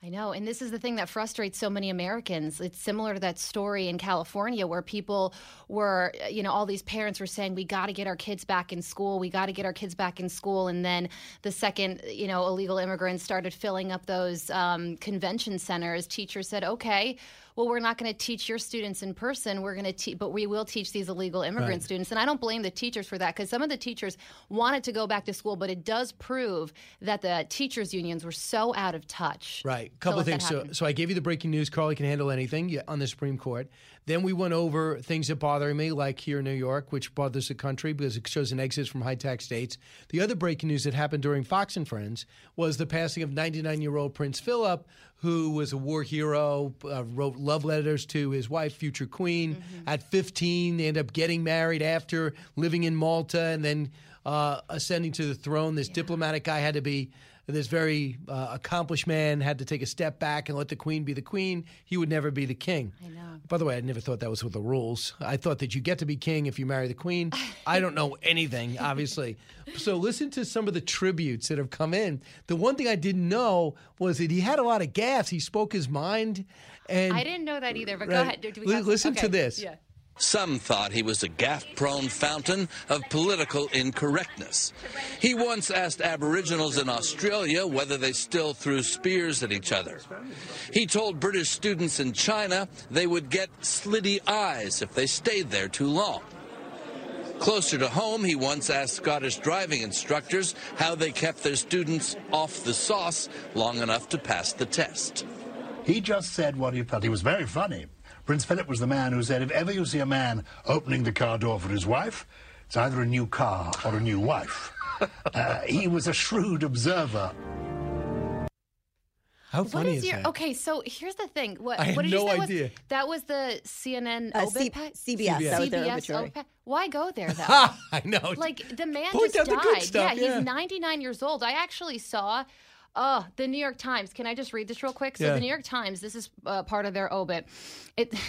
I know. And this is the thing that frustrates so many Americans. It's similar to that story in California where people were, you know, all these parents were saying, we got to get our kids back in school. We got to get our kids back in school. And then the second, you know, illegal immigrants started filling up those um, convention centers, teachers said, okay, well, we're not going to teach your students in person. We're going to teach, but we will teach these illegal immigrant Right. students. And I don't blame the teachers for that because some of the teachers wanted to go back to school, but it does prove that the teachers' unions were so out of touch. Right. to Couple of things. So, so I gave you the breaking news. Carly can handle anything on the Supreme Court. Then we went over things that bother me, like here in New York, which bothers the country because it shows an exit from high tax states. The other breaking news that happened during Fox and Friends was the passing of 99 year old Prince Philip, who was a war hero, uh, wrote love letters to his wife, future queen. Mm-hmm. At 15, they end up getting married after living in Malta and then uh, ascending to the throne. This diplomatic guy had to be this very uh, accomplished man had to take a step back and let the queen be the queen. He would never be the king. I know. By the way, I never thought that was with the rules. I thought that you get to be king if you marry the queen. I don't know anything, obviously. So listen to some of the tributes that have come in. The one thing I didn't know was that he had a lot of gas. He spoke his mind, and I didn't know that either, but go ahead. Do, do we listen to this. Yeah. Some thought he was a gaffe prone fountain of political incorrectness. He once asked Aboriginals in Australia whether they still threw spears at each other. He told British students in China they would get slitty eyes if they stayed there too long. Closer to home, he once asked Scottish driving instructors how they kept their students off the sauce long enough to pass the test. He just said what he felt. He was very funny. Prince Philip was the man who said, if ever you see a man opening the car door for his wife, it's either a new car or a new wife. Uh, he was a shrewd observer. How funny is is your that? okay? So here's the thing. What, I had what did you no say was- idea. that was the CNN Uh, obit C- pa- CBS, that CBS obituary. obit Why go there though? I know. like the man Point just out the good died. stuff, yeah, yeah. he's 99 years old. I actually saw. Oh, the New York Times. Can I just read this real quick? So Yeah. the New York Times. This is uh, part of their obit. It.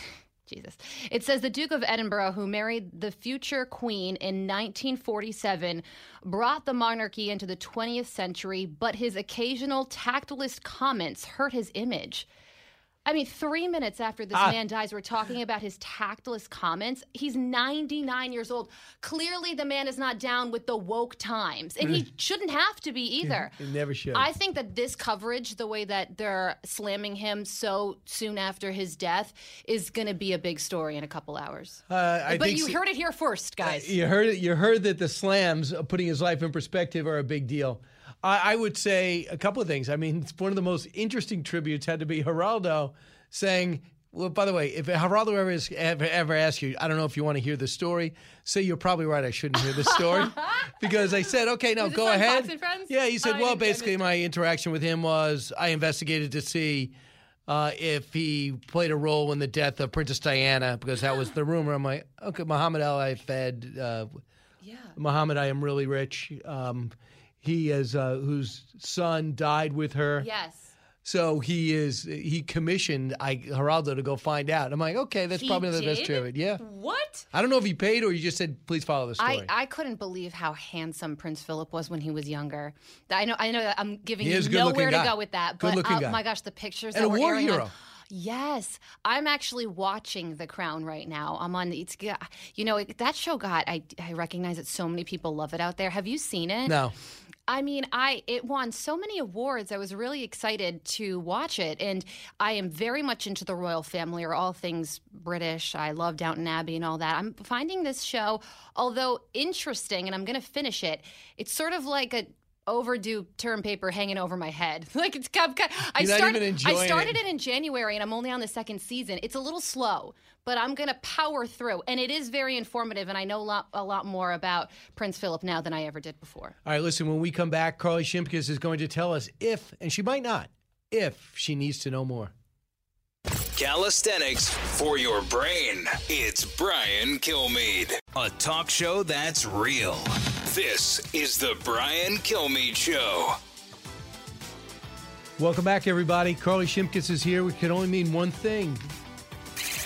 Jesus. It says the Duke of Edinburgh, who married the future queen in 1947, brought the monarchy into the 20th century, but his occasional tactless comments hurt his image. I mean, three minutes after this Ah. man dies, we're talking about his tactless comments. He's 99 years old. Clearly, the man is not down with the woke times, and he shouldn't have to be either. He never should. I think that this coverage, the way that they're slamming him so soon after his death, is going to be a big story in a couple hours. Uh, I but you so- heard it here first, guys. You heard it. You heard that the slams, uh, putting his life in perspective, are a big deal. I, I would say a couple of things. I mean, it's one of the most interesting tributes had to be Geraldo saying. Well, by the way, if Geraldo ever, is, ever ever asks you, I don't know if you want to hear the story. Say you're probably right. I shouldn't hear the story because I said, okay, no, go ahead. Fox and Friends? Yeah, he said, Oh, well, basically, my interaction with him was I investigated to see uh, if he played a role in the death of Princess Diana because that was the rumor. I'm like, okay, Mohamed Al-Fayed. Uh, yeah. Muhammad, I am really rich. Um, he is uh, whose son died with her. Yes. So he is he commissioned I, Geraldo to go find out. I'm like, okay, that's He probably not the best did? tribute. Yeah. What? I don't know if he paid or he just said, please follow the story. I, I couldn't believe how handsome Prince Philip was when he was younger. I know I know that I'm giving He you is a good-looking nowhere to guy. go with that, but Good-looking oh guy. my gosh, the pictures And that a were war airing hero. on- Yes, I'm actually watching The Crown right now. I'm on it's you know that show got I I recognize that so many people love it out there. Have you seen it? no. I mean, I it won so many awards. I was really excited to watch it, and I am very much into the royal family or all things British. I love Downton Abbey and all that. I'm finding this show, although interesting, and I'm going to finish it. It's sort of like a overdue term paper hanging over my head. like it's got, got- I You're not started even I started it. it in January and I'm only on the second season. It's a little slow, but I'm going to power through. And it is very informative and I know a lot, a lot more about Prince Philip now than I ever did before. All right, listen, when we come back, Carly Shimkus is going to tell us if, and she might not, if she needs to know more. Calisthenics for your brain. It's Brian Kilmeade, a talk show that's real. This is the Brian Kilmeade Show. Welcome back, everybody. Carly Shimkus is here. We can only mean one thing.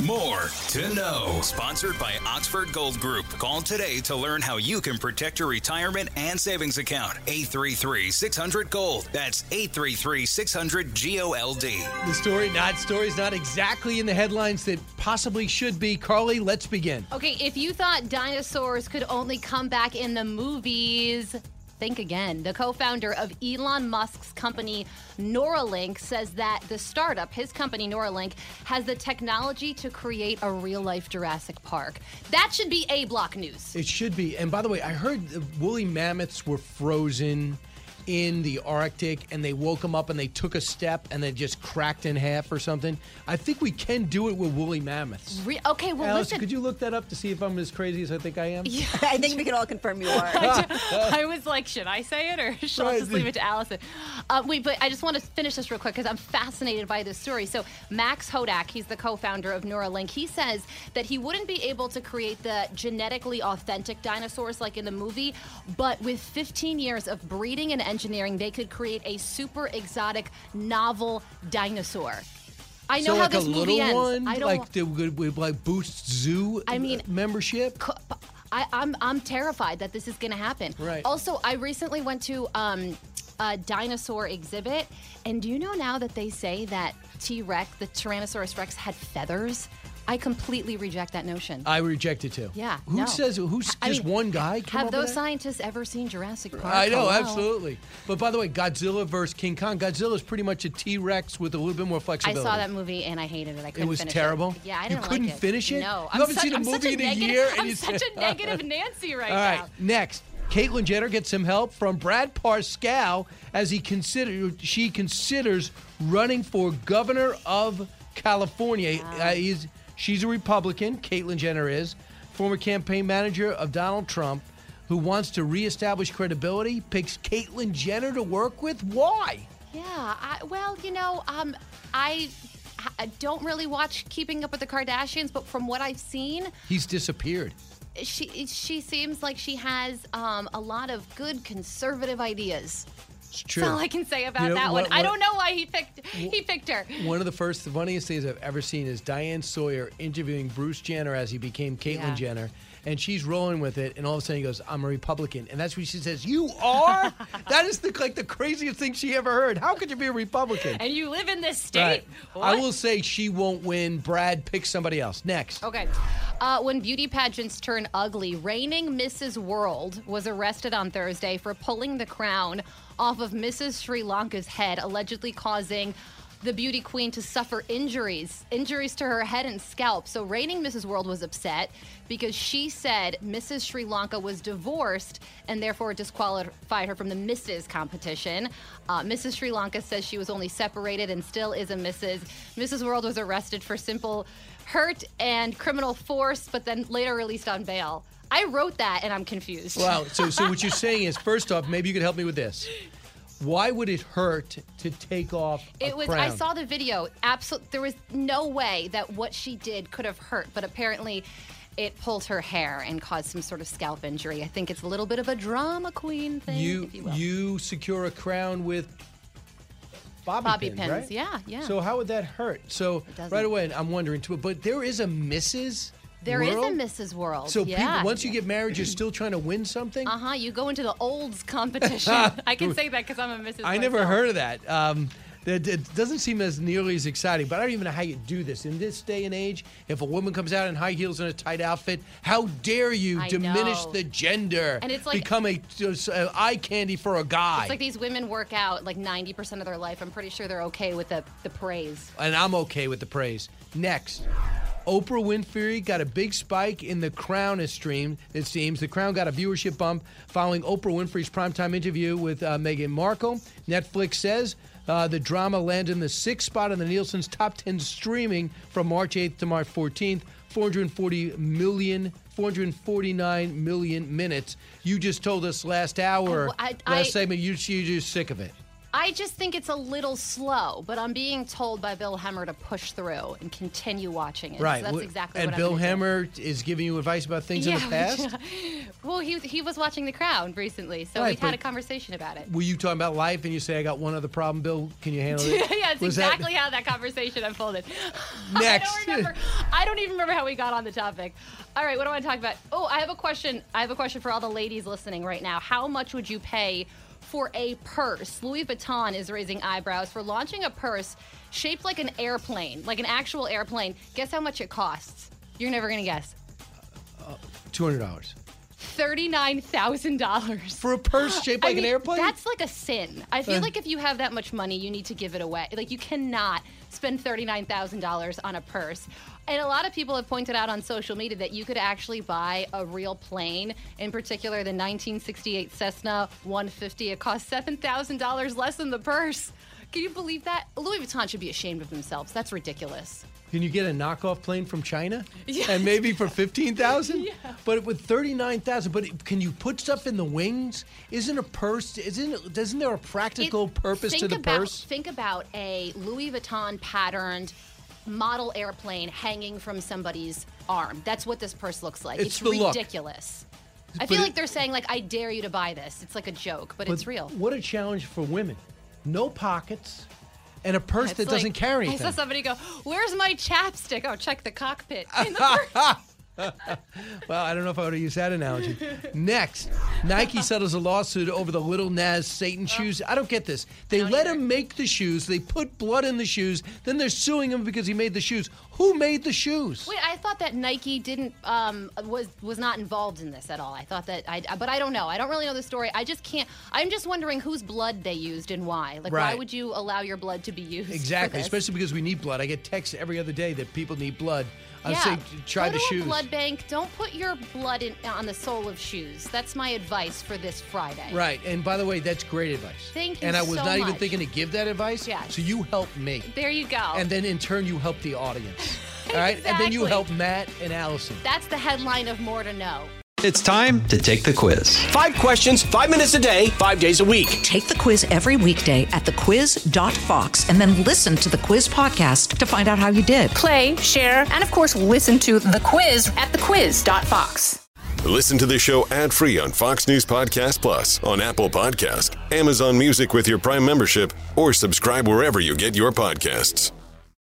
More to know. Sponsored by Oxford Gold Group. Call today to learn how you can protect your retirement and savings account. 833 600 Gold. That's 833 600 G O L D. The story, not stories, not exactly in the headlines that possibly should be. Carly, let's begin. Okay, if you thought dinosaurs could only come back in the movies, think again. The co founder of Elon Musk's company, Neuralink, says that the startup, his company, Neuralink, has the technology to create a real life Jurassic Park. That should be A block news. It should be. And by the way, I heard the woolly mammoths were frozen in the Arctic and they woke them up and they took a step and they just cracked in half or something. I think we can do it with woolly mammoths. Re- okay, well, Alice, listen. could you look that up to see if I'm as crazy as I think I am? Yeah, I think we can all confirm you are. I was like, should I say it or should I just leave it to Allison? Uh, wait, but I just want to finish this real quick because I'm fascinated by this story. So, Max Hodak, he's the co founder of Neuralink, he says that he wouldn't be able to create the genetically authentic dinosaurs like in the movie, but with 15 years of breeding and engineering, they could create a super exotic, novel dinosaur. I know so how like this a movie little ends. one, I don't. like that would, would like boost zoo. I mean, membership. I, I'm I'm terrified that this is going to happen. Right. Also, I recently went to um, a dinosaur exhibit, and do you know now that they say that T Rex, the Tyrannosaurus Rex, had feathers? I completely reject that notion. I reject it too. yeah. Who no. says? Who's I just mean, one guy? Have those that? scientists ever seen Jurassic Park? I know, Hello? absolutely. But by the way, Godzilla versus King Kong. Godzilla is pretty much a T Rex with a little bit more flexibility. I saw that movie and I hated it. I couldn't was finish terrible? It. Yeah, I didn't You couldn't like finish it? No, You I'm haven't such, seen a I'm movie in a negative, year I'm such said- a negative Nancy right All right, now. next. Caitlyn Jenner gets some help from Brad Parscale as he consider she considers running for governor of California. Uh, he's, she's a Republican. Caitlyn Jenner is former campaign manager of Donald Trump, who wants to reestablish credibility. Picks Caitlyn Jenner to work with. Why? Yeah, I, well, you know, um, I, I don't really watch Keeping Up with the Kardashians, but from what I've seen, He's disappeared. she she seems like she has um, a lot of good conservative ideas. It's true. That's all I can say about You know, that what- one. I don't know why he picked he picked her. One of the first, the funniest things I've ever seen is Diane Sawyer interviewing Bruce Jenner as he became Caitlyn Yeah. Jenner. And she's rolling with it, and all of a sudden he goes, "I'm a Republican," and that's when she says, "You are." that is the like the craziest thing she ever heard. How could you be a Republican? And you live in this state. Right. I will say she won't win. Brad picks somebody else next. Okay. Uh, when beauty pageants turn ugly, reigning Mrs. World was arrested on Thursday for pulling the crown off of Mrs. Sri Lanka's head, allegedly causing the beauty queen to suffer injuries, injuries to her head and scalp. So, reigning Mrs. World was upset because she said Mrs. Sri Lanka was divorced and therefore disqualified her from the Mrs. competition. Uh, Mrs. Sri Lanka says she was only separated and still is a Mrs. Mrs. World was arrested for simple hurt and criminal force, but then later released on bail. I wrote that and I'm confused. Wow. So, so what you're saying is, first off, maybe you could help me with this. Why would it hurt to take off a It was. crown? I saw the video. Absolutely, there was no way that what she did could have hurt, but apparently, it pulled her hair and caused some sort of scalp injury. I think it's a little bit of a drama queen thing, you if you will. you secure a crown with bobby, Bobby pins, pins, right? yeah, yeah. So how would that hurt? So right away, I'm wondering too. But there is a Mrs. There is World? a Mrs. World. So yeah. people, once you get married, you're still trying to win something. Uh huh. You go into the olds competition. I can say that because I'm a Mrs. I never heard of that. Um, it doesn't seem as nearly as exciting, but I don't even know how you do this in this day and age. If a woman comes out in high heels and a tight outfit, how dare you I diminish know. the gender? And it's like- become a, a eye candy for a guy. It's like these women work out like 90% of their life. I'm pretty sure they're okay with the, the praise. and I'm okay with the praise. Next, Oprah Winfrey got a big spike in the Crown stream. It seems the Crown got a viewership bump following Oprah Winfrey's primetime interview with uh, Meghan Markle. Netflix says uh, the drama landed in the sixth spot in the Nielsen's top 10 streaming from March 8th to March 14th. 440 million, 449 million minutes. You just told us last hour, I- I- last segment, you, you're just sick of it. I just think it's a little slow, but I'm being told by Bill Hemmer to push through and continue watching it. Right. So that's exactly and what Bill I'm gonna do. Is giving you advice about things in the past. well, he he was watching The Crown recently, so Right, we had a conversation about it. Were you talking about life and you say, I got one other problem, Bill? Can you handle it? yeah, it's Was that- exactly how that conversation unfolded. Next. I don't remember. I don't even remember how we got on the topic. All right, what do I want to talk about? Oh, I have a question. I have a question for all the ladies listening right now. How much would you pay for a purse? Louis Vuitton is raising eyebrows for launching a purse shaped like an airplane, like an actual airplane. Guess how much it costs? You're never gonna guess. $200. Thirty-nine thousand dollars For a purse shaped like an airplane? That's like a sin. I feel Uh. like if you have that much money, you need to give it away. Like you cannot spend thirty-nine thousand dollars on a purse. And a lot of people have pointed out on social media that you could actually buy a real plane, in particular the 1968 Cessna 150. It costs $7,000 less than the purse. Can you believe that? Louis Vuitton should be ashamed of themselves. That's ridiculous. Can you get a knockoff plane from China? Yeah. And maybe for 15000 Yeah. But with 39000 but it- can you put stuff in the wings? Isn't a purse, isn't, isn't there a practical purpose to the about, purse? Think about a Louis Vuitton patterned model airplane hanging from somebody's arm. That's what this purse looks like. It's It's, the look. ridiculous. I feel it- like they're saying like I dare you to buy this. It's like a joke, but, it's real. What a challenge for women. No pockets and a purse It's that doesn't like- carry I saw somebody go, "Where's my chapstick?" Oh, check the cockpit. In the purse. well, I don't know if I would have used that analogy. Next, Nike settles a lawsuit over the Lil Nas Satan shoes. I don't get this. They let him make the shoes. They put blood in the shoes. Then they're suing him because he made the shoes. Who made the shoes? Wait, I thought that Nike didn't um, was was not involved in this at all. I thought that I, but I don't know. I don't really know the story. I just can't. I'm just wondering whose blood they used and why. Like, why would you allow your blood to be used? Exactly, especially because we need blood. I get texts every other day that people need blood. I yeah. say try Go the to shoes. A blood bank. Don't put your blood in, on the sole of shoes. That's my advice for this Friday. Right, and by the way, that's great advice. Thank you And I was so not even thinking to give that advice. Yeah. So you helped me. There you go. And then in turn, you help the audience. All right? And then you help Matt and Allison. That's the headline of More to Know. It's time to take the quiz. Five questions, five minutes a day, five days a week. Take the quiz every weekday at thequiz.fox and then listen to the quiz podcast to find out how you did. Play, share, and of course, listen to the quiz at thequiz.fox. Listen to the show ad free on Fox News Podcast Plus, on Apple Podcast, Amazon Music with your Prime membership, or subscribe wherever you get your podcasts.